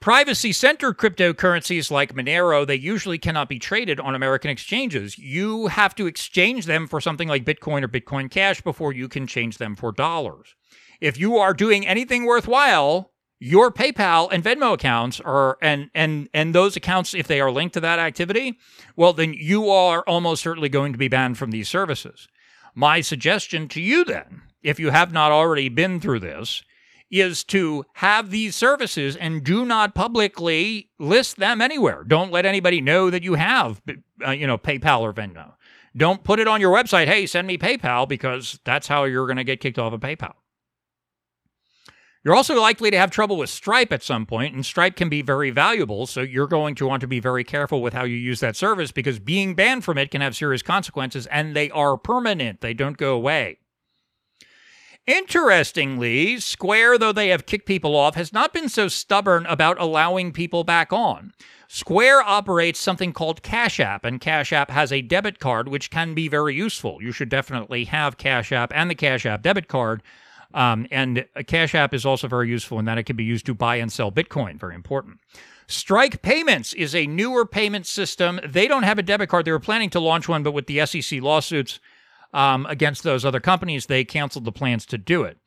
Privacy centered cryptocurrencies like Monero, they usually cannot be traded on American exchanges. You have to exchange them for something like Bitcoin or Bitcoin Cash before you can change them for dollars. If you are doing anything worthwhile, your PayPal and Venmo accounts are and and and those accounts if they are linked to that activity, well then you are almost certainly going to be banned from these services. My suggestion to you then, if you have not already been through this, is to have these services and do not publicly list them anywhere. Don't let anybody know that you have uh, you know PayPal or Venmo. Don't put it on your website, "Hey, send me PayPal" because that's how you're going to get kicked off of PayPal. You're also likely to have trouble with Stripe at some point, and Stripe can be very valuable, so you're going to want to be very careful with how you use that service because being banned from it can have serious consequences, and they are permanent. They don't go away. Interestingly, Square, though they have kicked people off, has not been so stubborn about allowing people back on. Square operates something called Cash App, and Cash App has a debit card which can be very useful. You should definitely have Cash App and the Cash App debit card um, and a Cash App is also very useful in that it can be used to buy and sell Bitcoin. Very important. Strike Payments is a newer payment system. They don't have a debit card. They were planning to launch one, but with the SEC lawsuits um, against those other companies, they canceled the plans to do it.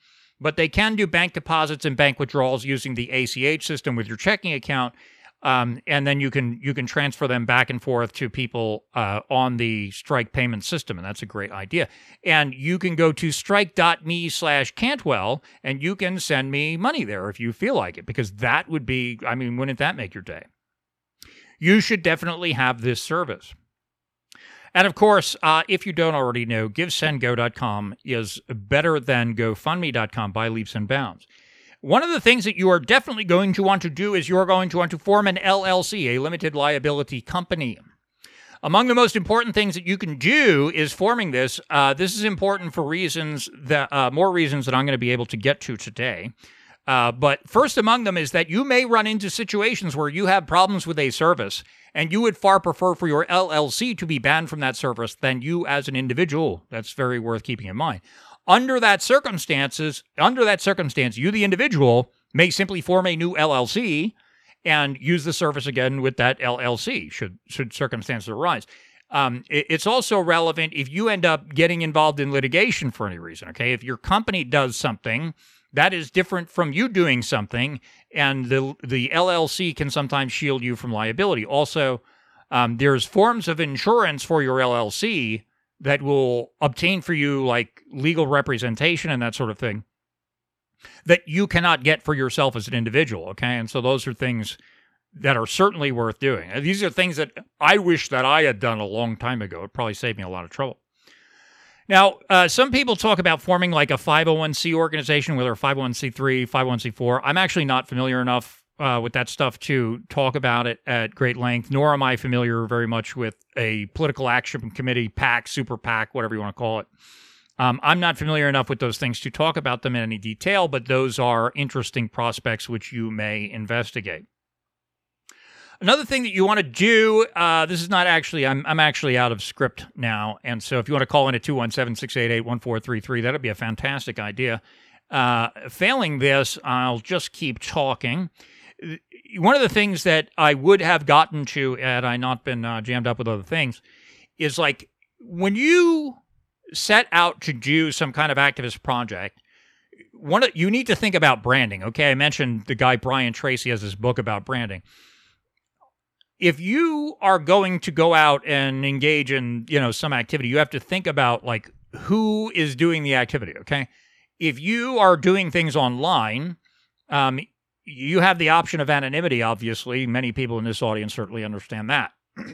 But they can do bank deposits and bank withdrawals using the ACH system with your checking account um, and then you can you can transfer them back and forth to people uh, on the strike payment system and that's a great idea. And you can go to strike.me slash cantwell and you can send me money there if you feel like it because that would be i mean wouldn't that make your day? You should definitely have this service. And of course, uh, if you don't already know, GiveSendGo.com is better than GoFundMe.com by leaps and bounds. One of the things that you are definitely going to want to do is you're going to want to form an LLC, a limited liability company. Among the most important things that you can do is forming this. Uh, this is important for reasons that uh, more reasons that I'm going to be able to get to today. Uh, but first among them is that you may run into situations where you have problems with a service and you would far prefer for your LLC to be banned from that service than you as an individual. That's very worth keeping in mind. Under that circumstances, under that circumstance, you the individual may simply form a new LLC and use the service again with that LLC should should circumstances arise. Um, it, it's also relevant if you end up getting involved in litigation for any reason. Okay, if your company does something that is different from you doing something, and the the LLC can sometimes shield you from liability. Also, um, there's forms of insurance for your LLC that will obtain for you like legal representation and that sort of thing that you cannot get for yourself as an individual. Okay. And so those are things that are certainly worth doing. These are things that I wish that I had done a long time ago. It probably saved me a lot of trouble. Now, uh, some people talk about forming like a 501c organization, whether 501c3, 501c4. I'm actually not familiar enough uh, with that stuff to talk about it at great length, nor am I familiar very much with a political action committee, PAC, super PAC, whatever you want to call it. Um, I'm not familiar enough with those things to talk about them in any detail, but those are interesting prospects which you may investigate. Another thing that you want to do, uh, this is not actually, I'm, I'm actually out of script now. And so if you want to call in at 217 688 1433, that'd be a fantastic idea. Uh, failing this, I'll just keep talking. One of the things that I would have gotten to had I not been uh, jammed up with other things is like when you set out to do some kind of activist project, one of, you need to think about branding. Okay, I mentioned the guy Brian Tracy has this book about branding if you are going to go out and engage in you know some activity you have to think about like who is doing the activity okay if you are doing things online um, you have the option of anonymity obviously. Many people in this audience certainly understand that. (clears throat)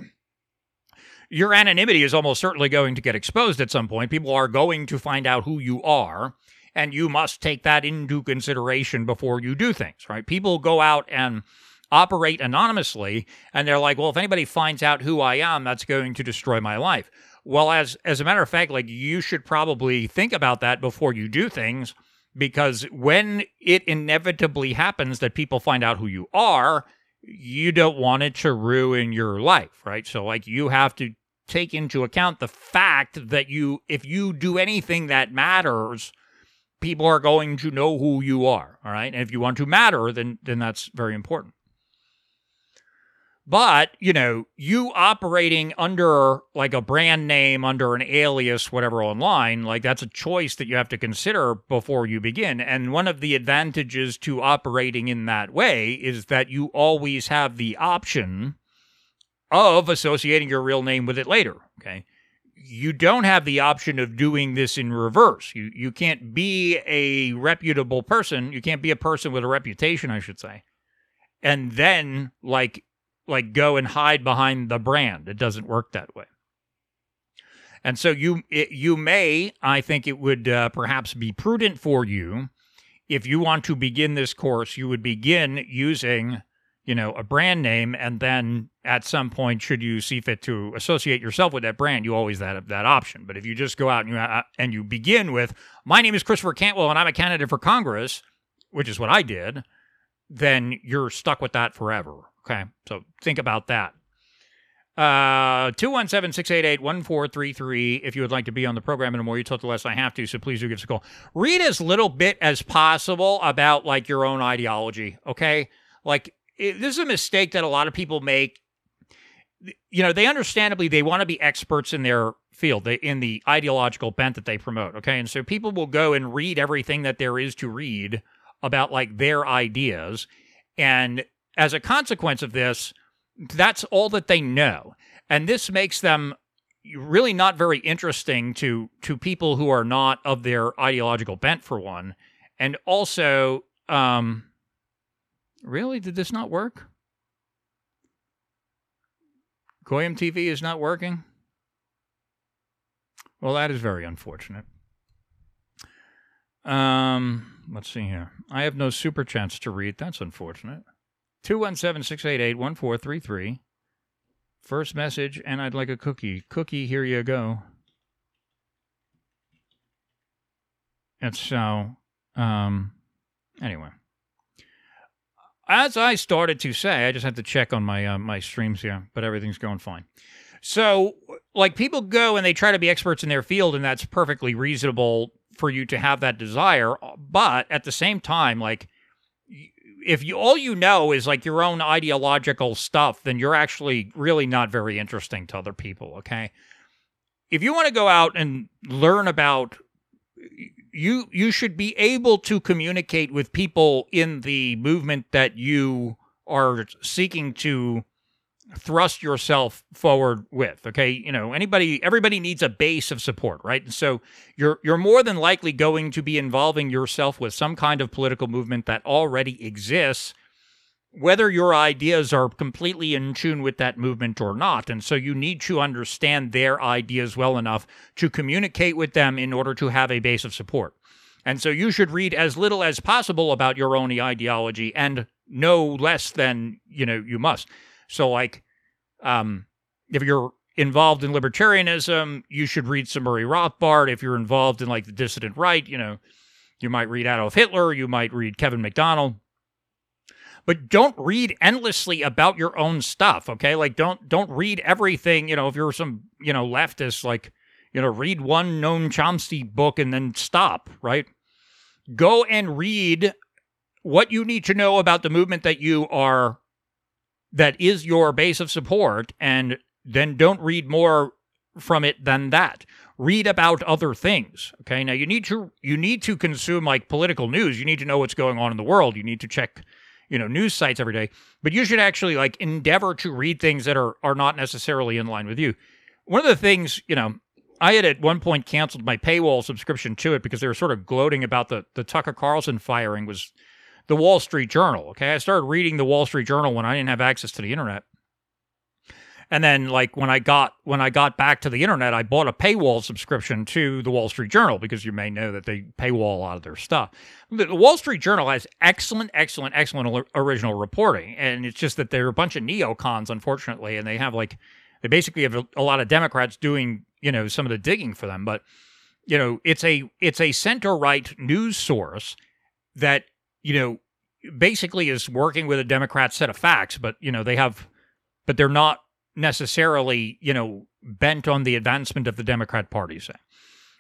Your anonymity is almost certainly going to get exposed at some point. People are going to find out who you are and you must take that into consideration before you do things right? People go out and operate anonymously and they're like well if anybody finds out who i am that's going to destroy my life. Well as as a matter of fact like you should probably think about that before you do things because when it inevitably happens that people find out who you are you don't want it to ruin your life right? So like you have to take into account the fact that you if you do anything that matters people are going to know who you are all right? And if you want to matter then then that's very important but, you know, you operating under like a brand name, under an alias, whatever online, like that's a choice that you have to consider before you begin. And one of the advantages to operating in that way is that you always have the option of associating your real name with it later. Okay. You don't have the option of doing this in reverse. You you can't be a reputable person. You can't be a person with a reputation, I should say. And then like like go and hide behind the brand. It doesn't work that way. And so you it, you may, I think it would uh, perhaps be prudent for you if you want to begin this course, you would begin using, you know, a brand name, and then at some point, should you see fit to associate yourself with that brand, you always have that option. But if you just go out and you uh, and you begin with, "My name is Christopher Cantwell, and I'm a candidate for Congress," which is what I did, then you're stuck with that forever. Okay, so think about that. Uh, 217 688 1433. If you would like to be on the program in a more detail, the less I have to, so please do give us a call. Read as little bit as possible about like your own ideology, okay? Like, it, this is a mistake that a lot of people make. You know, they understandably they want to be experts in their field, they, in the ideological bent that they promote, okay? And so people will go and read everything that there is to read about like their ideas and as a consequence of this, that's all that they know. And this makes them really not very interesting to to people who are not of their ideological bent for one. And also um really did this not work? Goyim tv is not working? Well that is very unfortunate. Um let's see here. I have no super chats to read. That's unfortunate 217 688 1433. First message, and I'd like a cookie. Cookie, here you go. And so, um, anyway. As I started to say, I just have to check on my uh, my streams here, but everything's going fine. So, like, people go and they try to be experts in their field, and that's perfectly reasonable for you to have that desire. But at the same time, like, if you all you know is like your own ideological stuff, then you're actually really not very interesting to other people, okay? If you want to go out and learn about you you should be able to communicate with people in the movement that you are seeking to thrust yourself forward with okay you know anybody everybody needs a base of support right and so you're you're more than likely going to be involving yourself with some kind of political movement that already exists whether your ideas are completely in tune with that movement or not. And so you need to understand their ideas well enough to communicate with them in order to have a base of support. And so you should read as little as possible about your own ideology and no less than, you know, you must. So like um if you're involved in libertarianism, you should read some Murray Rothbard. If you're involved in like the dissident right, you know, you might read Adolf Hitler, you might read Kevin MacDonald but don't read endlessly about your own stuff okay? Like don't don't read everything you know if you're some you know leftist like you know read one noam chomsky book and then stop right? Go and read what you need to know about the movement that you are that is your base of support and then don't read more from it than that. Read about other things okay? Now you need to you need to consume like political news. You need to know what's going on in the world. You need to check you know news sites every day. But you should actually like endeavor to read things that are are not necessarily in line with you. One of the things you know i had at one point canceled my paywall subscription to it because they were sort of gloating about the the tucker carlson firing was the wall street journal okay? I started reading the wall street journal when i didn't have access to the internet. And then like when I got when I got back to the internet, I bought a paywall subscription to the Wall Street Journal because you may know that they paywall a lot of their stuff. The Wall Street Journal has excellent, excellent, excellent original reporting, and it's just that they're a bunch of neocons, unfortunately, and they have like they basically have a, a lot of Democrats doing you know some of the digging for them, but you know it's a it's a center right news source that you know basically is working with a Democrat set of facts, but you know they have but they're not necessarily, you know, bent on the advancement of the Democrat Party, say.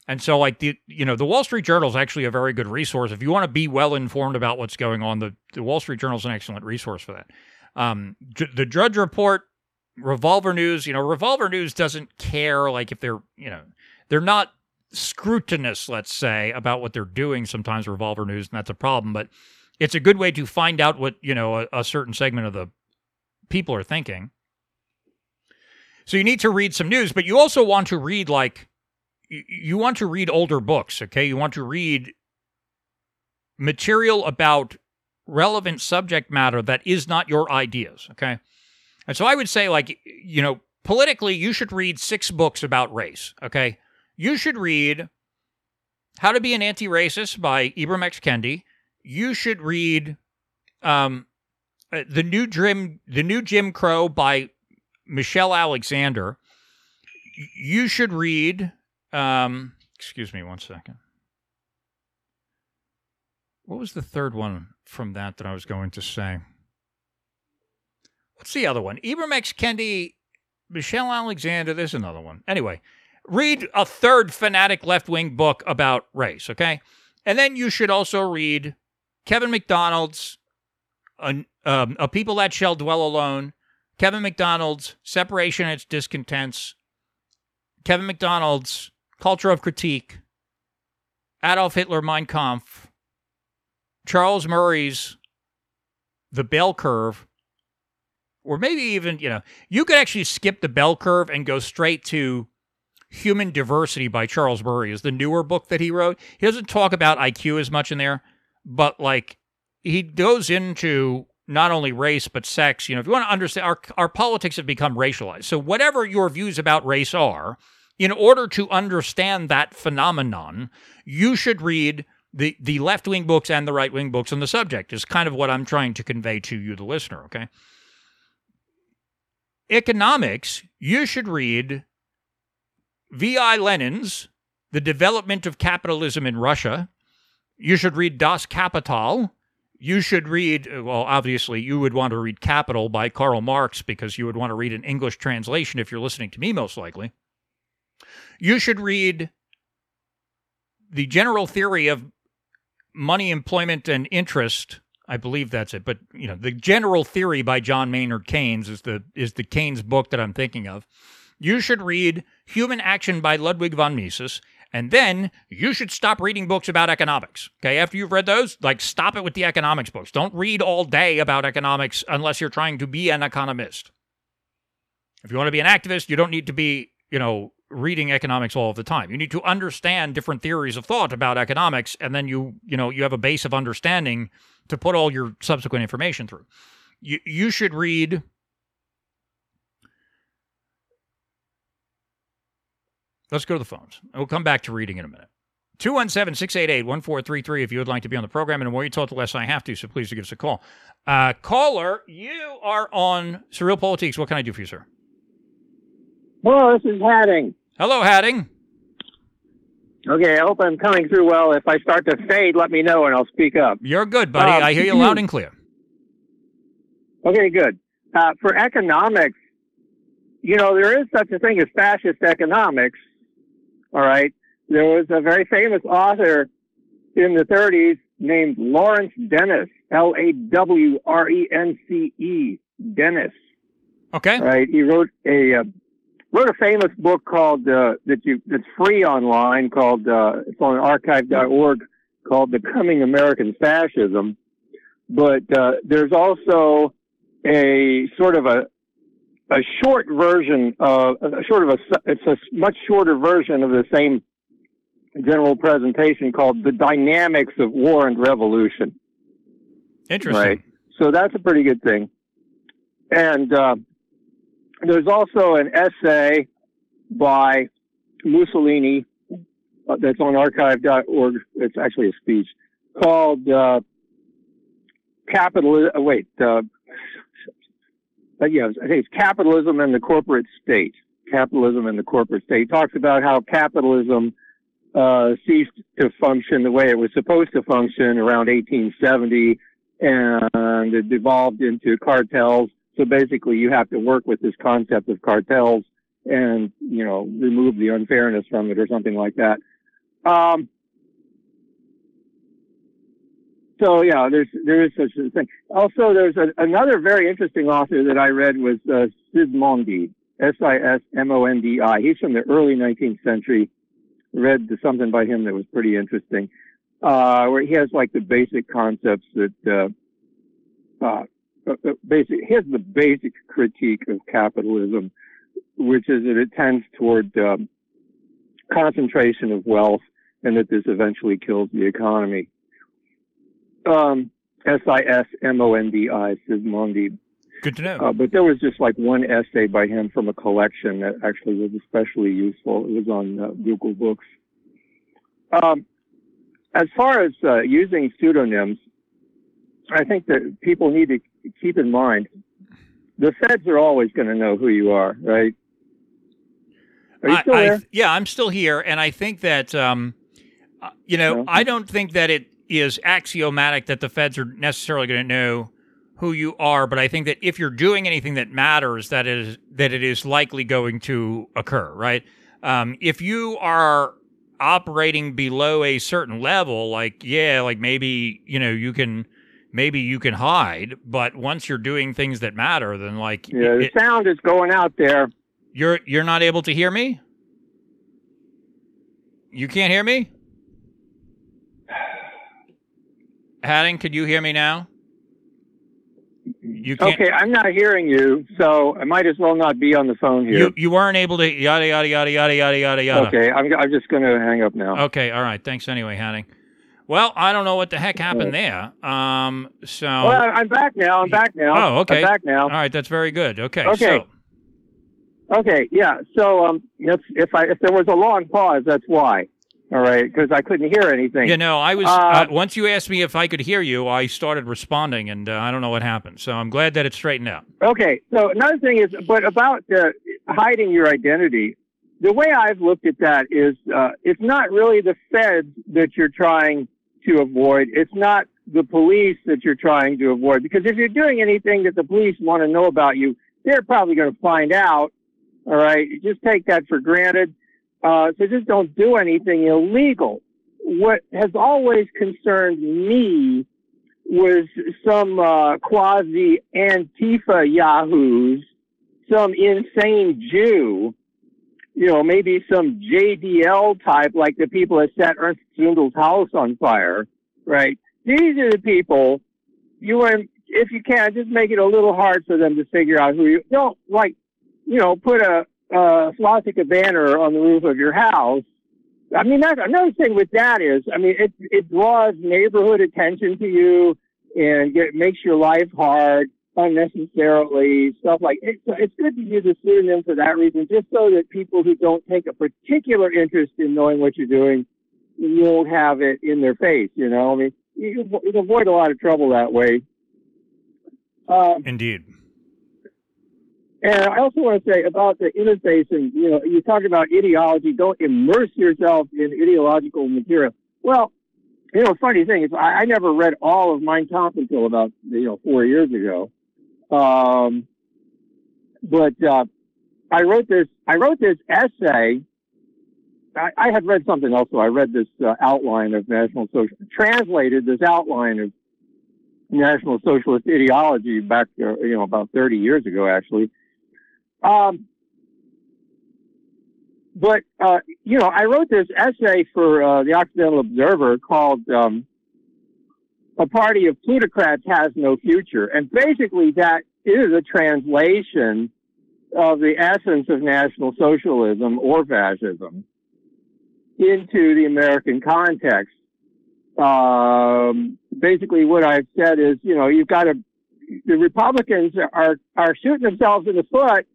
And so, like the you know, the Wall Street Journal is actually a very good resource if you want to be well informed about what's going on. The, the Wall Street Journal is an excellent resource for that. Um, the Drudge Report, Revolver News, you know, Revolver News doesn't care like if they're you know they're not scrutinous, let's say, about what they're doing. Sometimes Revolver News, and that's a problem. But it's a good way to find out what you know a, a certain segment of the people are thinking. So you need to read some news, but you also want to read like you want to read older books, okay? You want to read material about relevant subject matter that is not your ideas, okay? And so I would say like you know, politically you should read 6 books about race, okay? You should read How to Be an Anti-Racist by Ibram X. Kendi. You should read um, uh, the new Jim the new Jim Crow by Michelle Alexander. You should read. Um, excuse me one second. What was the third one from that that I was going to say? What's the other one? Ibram X. Kendi, Michelle Alexander. There's another one. Anyway, read a third fanatic left wing book about race, okay? And then you should also read Kevin MacDonald's a, um, A People That Shall Dwell Alone. Kevin MacDonald's Separation and Its Discontents, Kevin MacDonald's Culture of Critique, Adolf Hitler Mein Kampf, Charles Murray's The Bell Curve, or maybe even, you know, you could actually skip the bell curve and go straight to Human Diversity by Charles Murray is the newer book that he wrote. He doesn't talk about IQ as much in there, but like he goes into not only race but sex. You know, if you want to understand, our our politics have become racialized. So whatever your views about race are, in order to understand that phenomenon, you should read the the left wing books and the right wing books on the subject. Is kind of what I'm trying to convey to you, the listener. Okay. Economics, you should read V.I. Lenin's The Development of Capitalism in Russia. You should read Das Kapital, you should read, well, obviously, you would want to read Capital by Karl Marx because you would want to read an English translation if you're listening to me, most likely. You should read The General Theory of Money, Employment, and Interest. I believe that's it. But, you know, The General Theory by John Maynard Keynes is the, is the Keynes book that I'm thinking of. You should read Human Action by Ludwig von Mises. And then you should stop reading books about economics. Okay. After you've read those, like stop it with the economics books. Don't read all day about economics unless you're trying to be an economist. If you want to be an activist, you don't need to be, you know, reading economics all of the time. You need to understand different theories of thought about economics, and then you, you know, you have a base of understanding to put all your subsequent information through. you you should read. Let's go to the phones. We'll come back to reading in a minute. 217 688 1433 if you would like to be on the program. And the more you talk, the less I have to. So please give us a call. Uh, caller, you are on SurrealPolitiks. What can I do for you, sir? Hello, this is Hadding. Hello, Hadding. Okay, I hope I'm coming through well. If I start to fade, let me know and I'll speak up. You're good, buddy. Um, I hear you loud and clear. (clears throat) Okay, good. Uh, for economics, you know, there is such a thing as fascist economics. All right. There was a very famous author in the 30s named Lawrence Dennis, L-A-W-R-E-N-C-E, Dennis. Okay. Right. He wrote a uh, wrote a famous book called uh, that you that's free online called uh, it's on archive.org called The Coming American Fascism. But uh, there's also a sort of a a short version of a sort of a it's a much shorter version of the same general presentation called The Dynamics of War and Revolution. Interesting. Right. So that's a pretty good thing. And uh, there's also an essay by Mussolini uh, that's on archive.org. It's actually a speech called uh, Capital. Uh, wait, uh, yeah, it's Capitalism and the Corporate State. Capitalism and the Corporate State. Talks about how capitalism uh, ceased to function the way it was supposed to function around 1870, and it devolved into cartels. So basically, you have to work with this concept of cartels and you know remove the unfairness from it or something like that. Um, so yeah, there's there is such a thing. Also, there's a, another very interesting author that I read was uh, Sismondi, S-I-S-M-O-N-D-I. He's from the early 19th century. Read something by him that was pretty interesting, uh, where he has like the basic concepts that uh, uh, uh basic. He has the basic critique of capitalism, which is that it tends toward um, concentration of wealth, and that this eventually kills the economy um, S-I-S-M-O-N-D-I, Sismondi. Good to know. Uh, but there was just like one essay by him from a collection that actually was especially useful. It was on uh, Google Books. Um, as far as uh, using pseudonyms, I think that people need to keep in mind the feds are always going to know who you are, right? Are you still there? I, yeah, I'm still here, and I think that um, uh, you know, No. I don't think that it is axiomatic that the feds are necessarily going to know who you are, but I think that if you're doing anything that matters, that is that it is likely going to occur, right? Um, if you are operating below a certain level, like yeah, like maybe you know you can maybe you can hide, but once you're doing things that matter, then like yeah, the sound is going out there. you're you're not able to hear me. You can't hear me. Hadding, could you hear me now? You can't. Okay, I'm not hearing you, so I might as well not be on the phone here. You you weren't able to yada yada yada yada yada yada yada. Okay, I'm, I'm just going to hang up now. Okay, all right. Thanks anyway, Hadding. Well, I don't know what the heck happened there. Um, so Well, I'm back now. I'm back now. Oh, okay. I'm back now. all right, that's very good. Okay, Okay. so Okay, yeah. So, um, if, if I if there was a long pause, that's why. All right, because I couldn't hear anything. you know, I was Uh, uh, once you asked me if I could hear you, I started responding, and uh, I don't know what happened. So I'm glad that it's straightened out. Okay. So another thing is, but about uh, hiding your identity, the way I've looked at that is, uh, it's not really the feds that you're trying to avoid. It's not the police that you're trying to avoid. Because if you're doing anything that the police want to know about you, they're probably going to find out. All right. Just take that for granted. Uh, so just don't do anything illegal. What has always concerned me was some uh, quasi Antifa yahoos, some insane Jew, you know, maybe some JDL type, like the people that set Ernst Zundel's house on fire, right? These are the people you want, if you can, just make it a little hard for them to figure out who you don't like, you know, put a, a swastika banner on the roof of your house. I mean, that's another thing with that is, I mean, it, it draws neighborhood attention to you and get, makes your life hard. unnecessarily, stuff like it. So it's good to use a pseudonym for that reason, just so that people who don't take a particular interest in knowing what you're doing won't have it in their face. You know, I mean, you you avoid a lot of trouble that way. Uh, Indeed. And I also want to say about the interface, and you know, you talk about ideology. Don't immerse yourself in ideological material. Well, you know, funny thing is, I, I never read all of Mein Kampf until about you know four years ago. Um, but uh, I wrote this. I wrote this essay. I, I had read something else, I read this uh, outline of National Social, translated this outline of National Socialist ideology back, uh, you know, about 30 years ago, actually. Um, but uh, you know, I wrote this essay for uh, the Occidental Observer called um, "A Party of Plutocrats Has No Future," and basically that is a translation of the essence of National Socialism or fascism into the American context. Um, basically, what I've said is, you know, you've got to the Republicans are are shooting themselves in the foot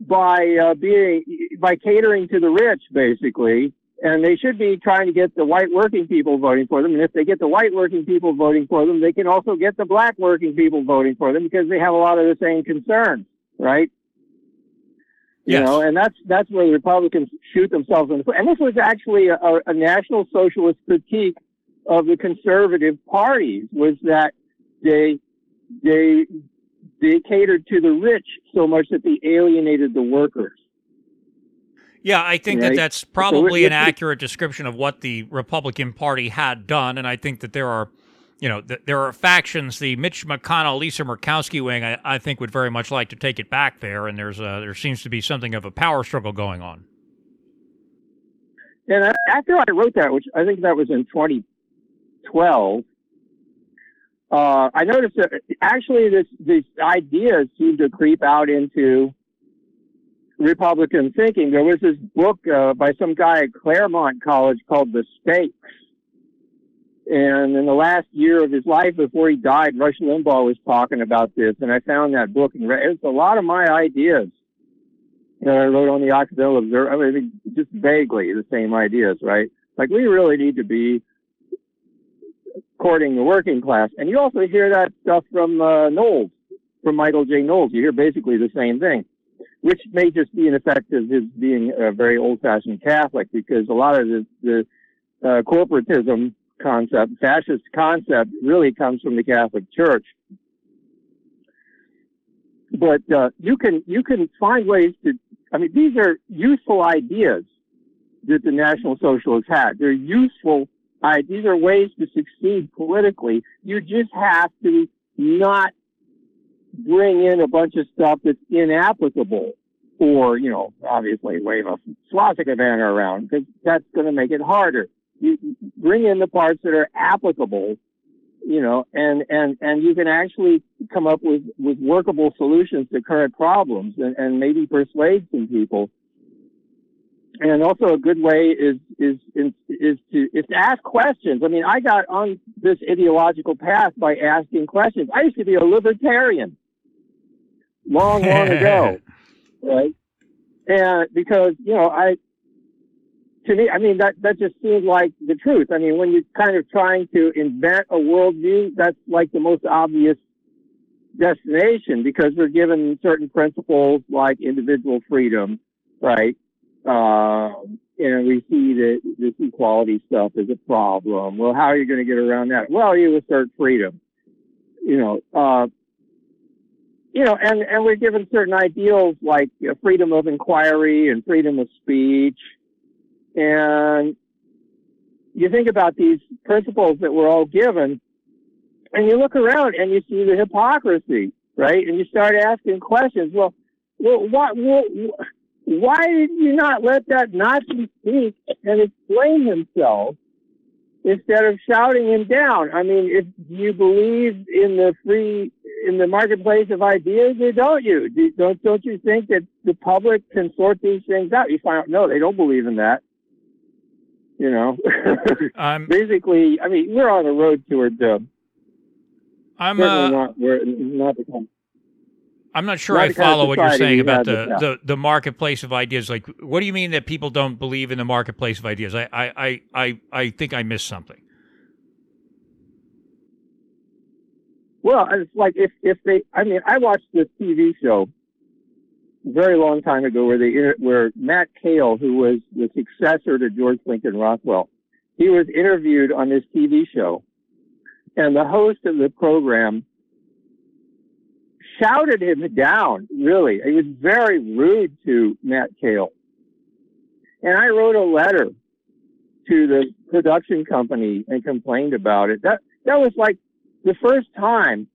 by uh, being by catering to the rich, basically, and they should be trying to get the white working people voting for them. And if they get the white working people voting for them, they can also get the black working people voting for them because they have a lot of the same concerns, right? Yes. You know, and that's that's where the Republicans shoot themselves in the foot. And this was actually a, a national socialist critique of the conservative parties was that they they they catered to the rich so much that they alienated the workers. Yeah, I think that that's probably it- an accurate description of what the Republican Party had done, and I think that there are, you know, th- there are factions. The Mitch McConnell, Lisa Murkowski wing, I, I think, would very much like to take it back there, and there's a, there seems to be something of a power struggle going on. And after I wrote that, which I think that was in 2012, uh, I noticed that actually this these ideas seem to creep out into Republican thinking. There was this book uh, by some guy at Claremont College called The Stakes. And in the last year of his life before he died, Rush Limbaugh was talking about this, and I found that book and read, it's a lot of my ideas that I wrote on the Occidental Observer. I mean, just vaguely the same ideas, right? Like we really need to be courting the working class, and you also hear that stuff from uh, Knowles, from Michael J. Knowles. You hear basically the same thing, which may just be an effect of his being a very old-fashioned Catholic, because a lot of the, the uh, corporatism concept, fascist concept, really comes from the Catholic Church. But uh, you can you can find ways to. I mean, these are useful ideas that the National Socialists had. They're useful. Uh, these are ways to succeed politically. You just have to not bring in a bunch of stuff that's inapplicable, or you know, obviously wave a swastika banner around because that's going to make it harder. You bring in the parts that are applicable, you know, and and and you can actually come up with with workable solutions to current problems, and, and maybe persuade some people. And also a good way is is is to is to ask questions. I mean, I got on this ideological path by asking questions. I used to be a libertarian long, (laughs) long ago, right? And because you know, I to me, I mean that that just seems like the truth. I mean, when you're kind of trying to invent a worldview, that's like the most obvious destination because we're given certain principles like individual freedom, right? Uh, and we see that this equality stuff is a problem. Well, how are you going to get around that? Well, you assert freedom, you know, uh, you know, and, and we're given certain ideals like you know, freedom of inquiry and freedom of speech. And you think about these principles that we're all given and you look around and you see the hypocrisy, right? And you start asking questions. Well, well, what, what, why did you not let that Nazi speak and explain himself instead of shouting him down? I mean, if you believe in the free, in the marketplace of ideas, or don't you? Do, don't don't you think that the public can sort these things out? You find out, no, they don't believe in that. You know, (laughs) I'm basically, I mean, we're on the road toward uh, I'm certainly uh, not we're not become I'm not sure I follow what you're saying about the, now. the, the marketplace of ideas. Like, what do you mean that people don't believe in the marketplace of ideas? I, I, I, I, I think I missed something. Well, it's like if if they, I mean, I watched this TV show very long time ago where they where Matt Koehl, who was the successor to George Lincoln Rockwell, he was interviewed on this TV show, and the host of the program shouted him down. Really, he was very rude to Matt Koehl, and I wrote a letter to the production company and complained about it. That that was like the first time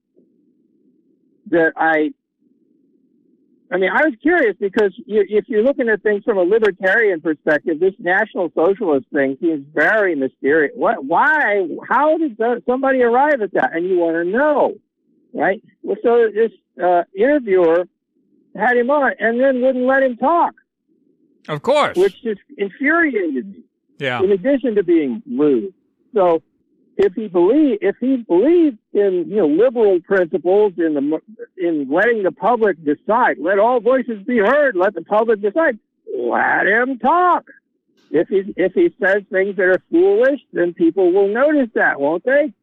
that I, I mean, I was curious because you, if you're looking at things from a libertarian perspective, this National Socialist thing seems very mysterious. What, why, how did somebody arrive at that? And you want to know, right? Well, so this uh, interviewer had him on and then wouldn't let him talk, Of course. which just infuriated me yeah. in addition to being rude. So if he believe if he believed in you know liberal principles in the in letting the public decide, let all voices be heard, let the public decide, let him talk. If he if he says things that are foolish, then people will notice that, won't they?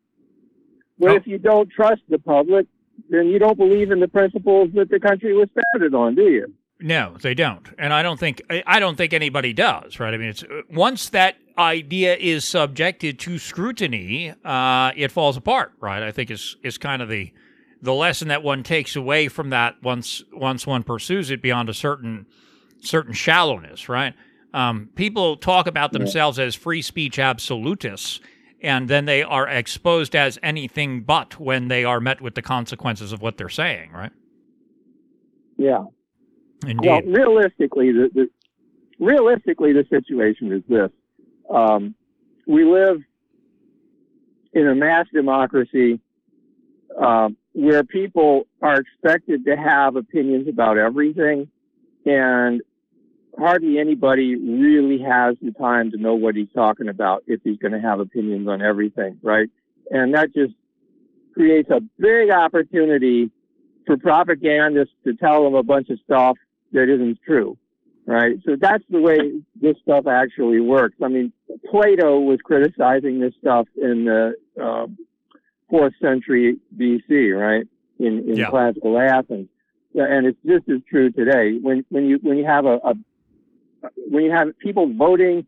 But Oh. if you don't trust the public, then you don't believe in the principles that the country was founded on, do you? No, they don't, and I don't think I- don't think anybody does. Right? I mean, it's once that idea is subjected to scrutiny, uh, it falls apart. Right? I think is is kind of the the lesson that one takes away from that once once one pursues it beyond a certain certain shallowness. Right? Um, people talk about themselves as free speech absolutists. And then they are exposed as anything but when they are met with the consequences of what they're saying, right? Yeah. Indeed. Well, realistically, the, the realistically the situation is this: um, we live in a mass democracy um, where people are expected to have opinions about everything, and hardly anybody really has the time to know what he's talking about if he's going to have opinions on everything, right? And that just creates a big opportunity for propagandists to tell them a bunch of stuff that isn't true, right? So that's the way this stuff actually works. I mean, Plato was criticizing this stuff in the uh, fourth century BC, right? In, in Yeah. classical Athens, and it's just as true today. When when you when you have a, a when you have people voting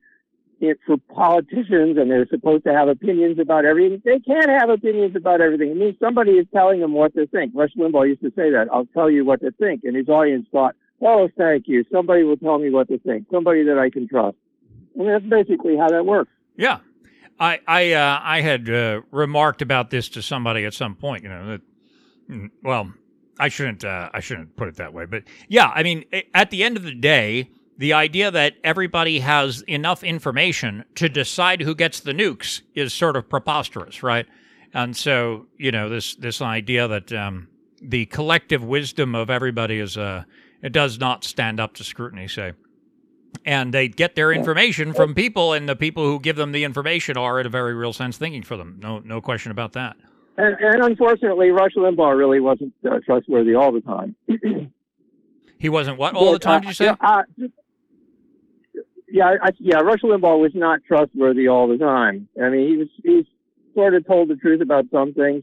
it for politicians and they're supposed to have opinions about everything. They can't have opinions about everything. It means somebody is telling them what to think. Rush Limbaugh used to say that. I'll tell you what to think. And his audience thought, oh, thank you. Somebody will tell me what to think. Somebody that I can trust. That's basically how that works. Yeah, I I uh, I had uh, remarked about this to somebody at some point. You know that. mm, Well, I shouldn't uh, I shouldn't put it that way, but yeah, I mean, at the end of the day, the idea that everybody has enough information to decide who gets the nukes is sort of preposterous, right? And so you know this this idea that um, the collective wisdom of everybody is uh, it does not stand up to scrutiny. Say and they get their information from people, and the people who give them the information are, in a very real sense, thinking for them. No, no question about that. And, and unfortunately, Rush Limbaugh really wasn't uh, trustworthy all the time. (clears throat) He wasn't what all the time? uh, Did you say? Uh, yeah, I, yeah. Rush Limbaugh was not trustworthy all the time. I mean, he was he sort of told the truth about some things.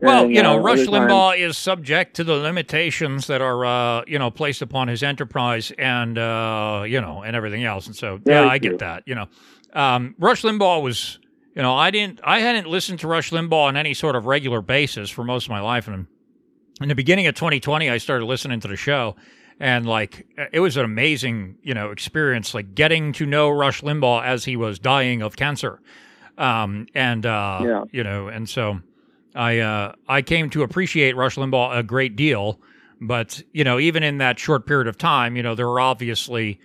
Well, And, you know, uh, Rush Limbaugh is subject to the limitations that are, uh, you know, placed upon his enterprise and, uh, you know, and everything else. And so, yeah, Very I true. get that. You know, um, Rush Limbaugh was, you know, I didn't, I hadn't listened to Rush Limbaugh on any sort of regular basis for most of my life. And in the beginning of 2020, I started listening to the show. And like, it was an amazing, you know, experience, like getting to know Rush Limbaugh as he was dying of cancer. Um, and, uh, Yeah. you know, and so, I uh, I came to appreciate Rush Limbaugh a great deal, but you know, even in that short period of time, you know, there were obviously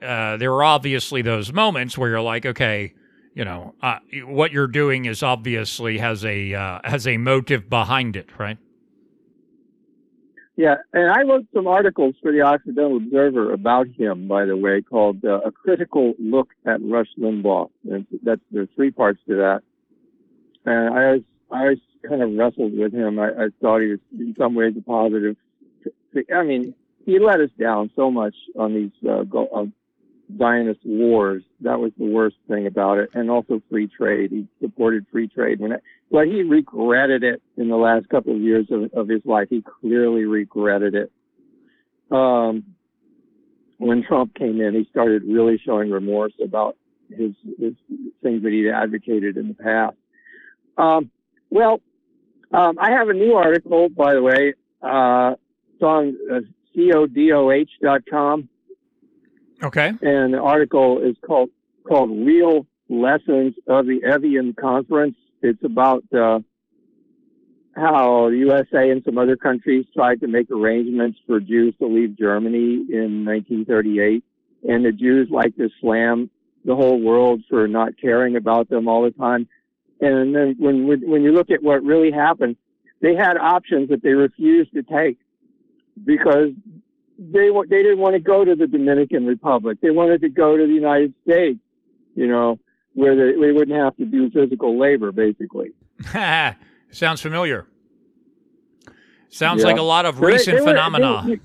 uh, there were obviously those moments where you're like, okay, you know, uh, what you're doing is obviously has a uh, has a motive behind it, right? Yeah, and I wrote some articles for the Occidental Observer about him, by the way, called uh, "A Critical Look at Rush Limbaugh." And that's there's three parts to that. And I was I was kind of wrestled with him. I, I thought he was in some ways a positive I mean, he let us down so much on these uh, go, Zionist wars. That was the worst thing about it. And also free trade. He supported free trade when it, but he regretted it in the last couple of years of, of his life. He clearly regretted it. Um, when Trump came in, he started really showing remorse about his, his things that he'd advocated in the past. Um, well, um, I have a new article, by the way. Uh, it's on uh, codoh.com. Okay. And the article is called called "Real Lessons of the Evian Conference." It's about uh, how the USA and some other countries tried to make arrangements for Jews to leave Germany in 1938, and the Jews like to slam the whole world for not caring about them all the time. And then when when you look at what really happened, they had options that they refused to take because they they didn't want to go to the Dominican Republic. They wanted to go to the United States, you know, where they, they wouldn't have to do physical labor, basically. (laughs) Sounds familiar. Sounds yeah. like a lot of recent they, they phenomena. Were,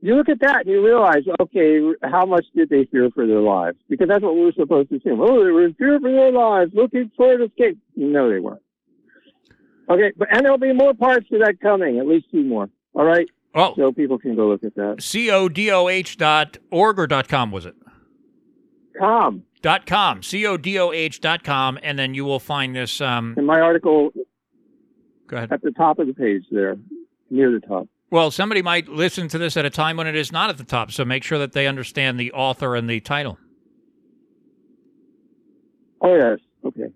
you look at that and you realize, okay, how much did they fear for their lives? Because that's what we were supposed to say. Oh, they were in fear for their lives, looking for an escape. No, they weren't. Okay, but and there'll be more parts to that coming, at least two more. All right. Oh. So people can go look at that. C-O-D-O-H dot org or dot com, was it? Com. Dot com. C-O-D-O-H dot com, and then you will find this. Um, In my article. Go ahead. At the top of the page there, near the top. Well, somebody might listen to this at a time when it is not at the top, so make sure that they understand the author and the title. Oh, yes. Okay.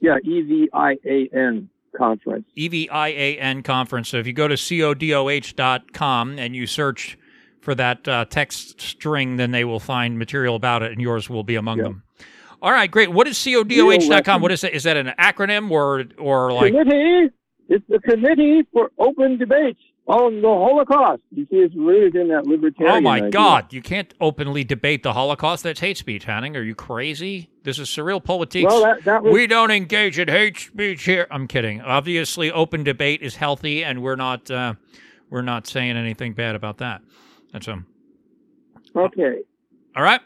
Yeah, E V I A N conference. E V I A N conference. So if you go to codoh.com and you search for that uh, text string, then they will find material about it, and yours will be among them. All right, great. What is codoh.com? What is that? Is that an acronym or or like committee? It's the Committee for Open Debates on the Holocaust. You see, it's rooted in that libertarian. Oh my idea. God! You can't openly debate the Holocaust. That's hate speech, Hadding. Are you crazy? This is SurrealPolitiks. Well, that, that was... We don't engage in hate speech here. I'm kidding. Obviously, open debate is healthy, and we're not uh, we're not saying anything bad about that. That's um. Okay. All right.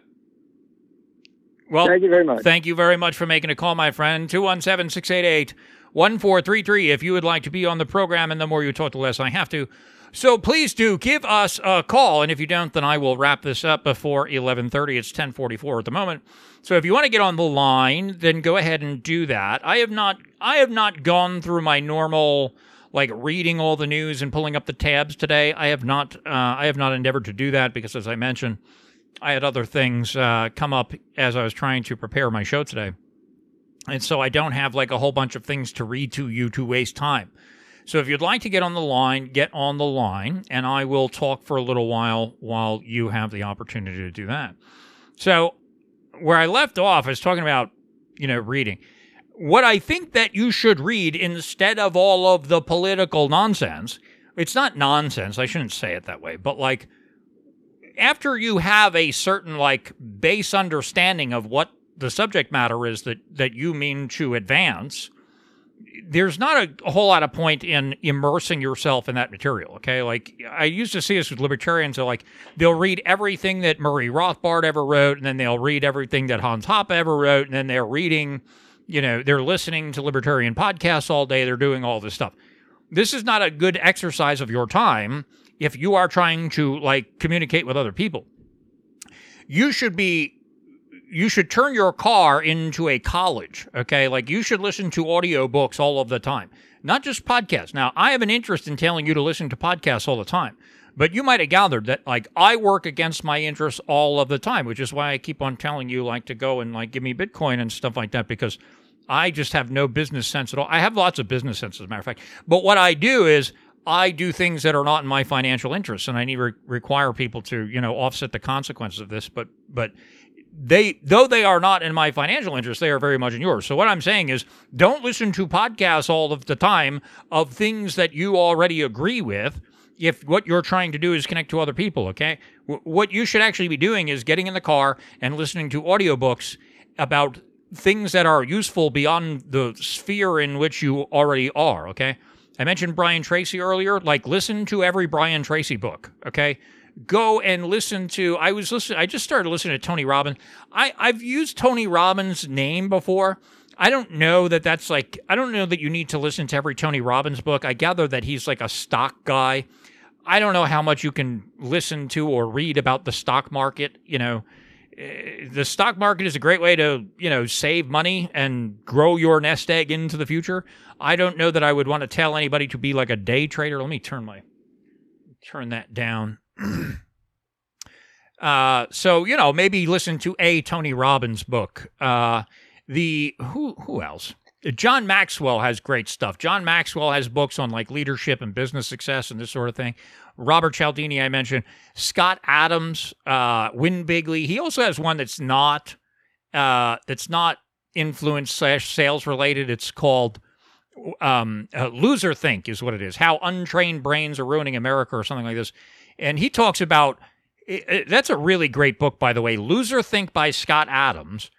Well, thank you very much. Thank you very much for making a call, my friend. 217 688 1433 if you would like to be on the program. And the more you talk, the less I have to. So please do give us a call. And if you don't, then I will wrap this up before 1130. It's 1044 at the moment. So if you want to get on the line, then go ahead and do that. I have not, I have not gone through my normal, like reading all the news and pulling up the tabs today. I have not, uh, I have not endeavored to do that because as I mentioned, I had other things uh, come up as I was trying to prepare my show today. And so I don't have like a whole bunch of things to read to you to waste time. So if you'd like to get on the line, get on the line, and I will talk for a little while while you have the opportunity to do that. So where I left off, I was talking about, you know, reading. What I think that you should read instead of all of the political nonsense, it's not nonsense, I shouldn't say it that way, but like after you have a certain like base understanding of what the subject matter is that that you mean to advance, there's not a, a, whole lot of point in immersing yourself in that material. Okay, like I used to see this with libertarians. Are like they'll read everything that Murray Rothbard ever wrote, and then they'll read everything that Hans Hoppe ever wrote, and then they're reading, you know, they're listening to libertarian podcasts all day. They're doing all this stuff. This is not a good exercise of your time if you are trying to like communicate with other people. You should be you should turn your car into a college, okay? Like you should listen to audiobooks all of the time, not just podcasts. Now, I have an interest in telling you to listen to podcasts all the time, but you might have gathered that like I work against my interests all of the time, which is why I keep on telling you like to go and like give me Bitcoin and stuff like that because I just have no business sense at all. I have lots of business sense, as a matter of fact. But what I do is I do things that are not in my financial interests, and I need re- require people to, you know, offset the consequences of this. But, but they though they are not in my financial interest they are very much in yours so what i'm saying is don't listen to podcasts all of the time of things that you already agree with if what you're trying to do is connect to other people okay w- what you should actually be doing is getting in the car and listening to audiobooks about things that are useful beyond the sphere in which you already are okay I mentioned Brian Tracy earlier. Like, listen to every Brian Tracy book. Okay, go and listen to. I was listening. I just started listening to Tony Robbins. I I've used Tony Robbins' name before. I don't know that that's like. I don't know that you need to listen to every Tony Robbins book. I gather that he's like a stock guy. I don't know how much you can listen to or read about the stock market. You know, eh, the stock market is a great way to you know save money and grow your nest egg into the future. I don't know that I would want to tell anybody to be like a day trader. Let me turn my turn that down. (clears throat) uh, so you know, maybe listen to a Tony Robbins book. Uh, the who who else? John Maxwell has great stuff. John Maxwell has books on like leadership and business success and this sort of thing. Robert Cialdini, I mentioned. Scott Adams, uh, Win Bigly. He also has one that's not uh, that's not influence slash sales related. It's called um, uh, Loser Think is what it is. How untrained brains are ruining America or something like this. And he talks about that's a really great book, by the way. Loser Think by Scott Adams.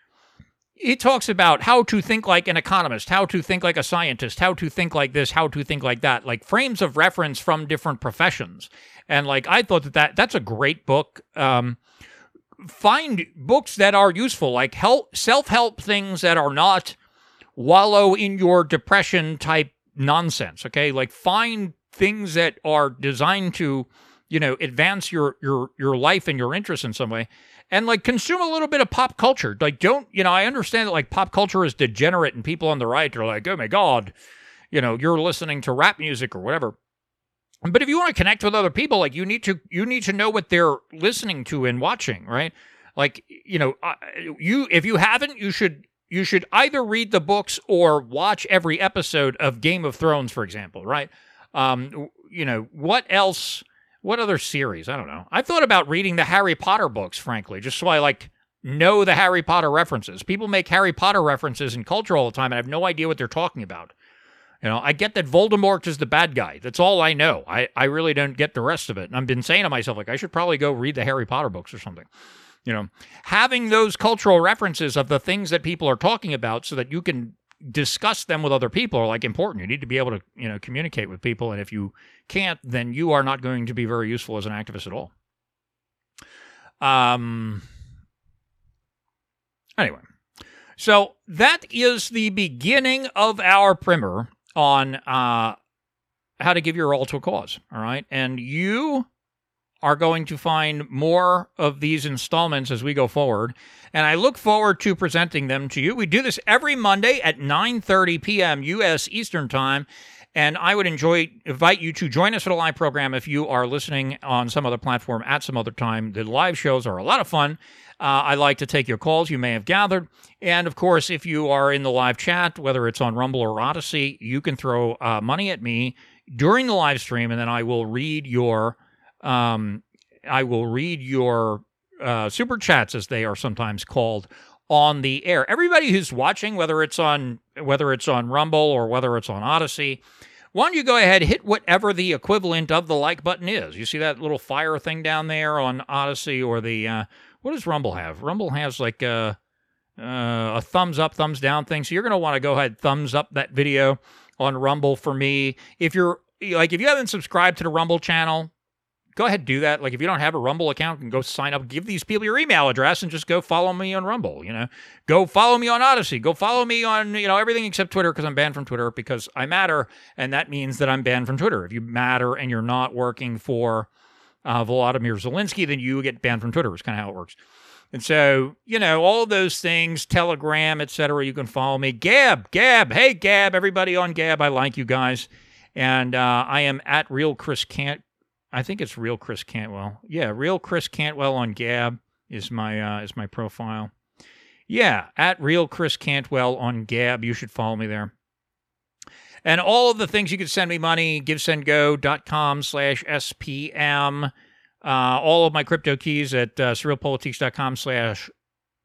He talks about how to think like an economist, how to think like a scientist, how to think like this, how to think like that, like frames of reference from different professions. And like I thought that, that that's a great book. Um, find books that are useful, like help self help things that are not wallow in your depression type nonsense. Okay, like find things that are designed to you know advance your your your life and your interests in some way and like consume a little bit of pop culture. Like don't you know i understand that like pop culture is degenerate and people on the right are like oh my god you know you're listening to rap music or whatever. But if you want to connect with other people like you need to you need to know what they're listening to and watching right? Like you know you if you haven't you should you should either read the books or watch every episode of game of thrones for example right? Um you know what else what other series? I don't know. I thought about reading the Harry Potter books, frankly, just so I like know the Harry Potter references. People make Harry Potter references in culture all the time, and I have no idea what they're talking about. You know, I get that Voldemort is the bad guy. That's all I know. I, I really don't get the rest of it. And I've been saying to myself, like, I should probably go read the Harry Potter books or something. You know, having those cultural references of the things that people are talking about so that you can discuss them with other people are like important. You need to be able to, you know, communicate with people. And if you can't, then you are not going to be very useful as an activist at all. Um. Anyway, so that is the beginning of our primer on uh, how to give your all to a cause. All right, and you are going to find more of these installments as we go forward and I look forward to presenting them to you. We do this every Monday at 9:30 p.m. U.S. Eastern Time. And I would enjoy invite you to join us for the live program if you are listening on some other platform at some other time. The live shows are a lot of fun. Uh, I like to take your calls. You may have gathered, and of course, if you are in the live chat, whether it's on Rumble or Odysee, you can throw uh, money at me during the live stream, and then I will read your um, I will read your uh, super chats, as they are sometimes called, on the air. Everybody who's watching, whether it's on whether it's on Rumble or whether it's on Odysee, why don't you go ahead hit whatever the equivalent of the like button is? You see that little fire thing down there on Odysee or the uh, what does Rumble have? Rumble has like a uh, a thumbs up, thumbs down thing. So you're to want to go ahead thumbs up that video on Rumble for me. If you're like if you haven't subscribed to the Rumble channel, go ahead and do that. Like if you don't have a Rumble account, and go sign up, give these people your email address and just go follow me on Rumble, you know. Go follow me on Odysee, Go follow me on, you know, everything except Twitter because I'm banned from Twitter because I matter and that means that I'm banned from Twitter. If you matter and you're not working for uh, Volodymyr Zelensky, then you get banned from Twitter. It's kind of how it works. And so, you know, all those things, Telegram, etc. You can follow me. Gab, Gab, hey Gab, everybody on Gab, I like you guys. And uh, I am at real Chris Cant I think it's real Chris Cantwell. Yeah, real Chris Cantwell on Gab is my uh, is my profile. Yeah, at real Chris Cantwell on Gab. You should follow me there. And all of the things you can send me money, givesendgo.com slash SPM. Uh, all of my crypto keys at uh, surrealpolitiks.com slash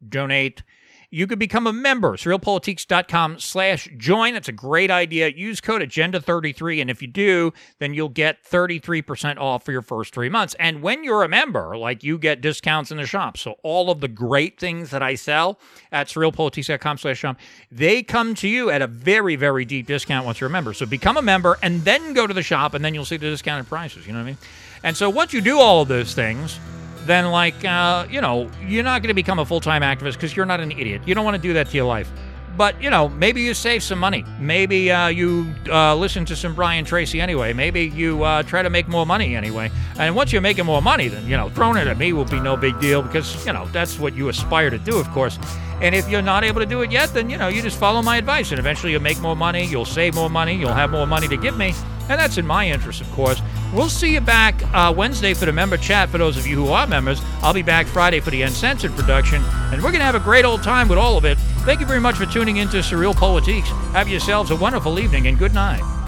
donate. You could become a member. SurrealPolitiks.com slash join. It's a great idea. Use code Agenda33, and if you do, then you'll get 33% off for your first three months. And when you're a member, like you get discounts in the shop. So all of the great things that I sell at SurrealPolitiks.com slash shop, they come to you at a very, very deep discount once you're a member. So become a member and then go to the shop, and then you'll see the discounted prices. You know what I mean? And so once you do all of those things, then like uh, you know you're not going to become a full-time activist because you're not an idiot. You don't want to do that to your life. But you know maybe you save some money. Maybe uh, you uh, listen to some brian tracy anyway. Maybe you uh, try to make more money anyway. And once you're making more money then you know throwing it at me will be no big deal because you know that's what you aspire to do of course. And if you're not able to do it yet then you know you just follow my advice and eventually you'll make more money you'll save more money you'll have more money to give me. And that's in my interest, of course. We'll see you back uh, Wednesday for the member chat for those of you who are members. I'll be back Friday for the Uncensored production, and we're going to have a great old time with all of it. Thank you very much for tuning in to SurrealPolitiks. Have yourselves a wonderful evening, and good night.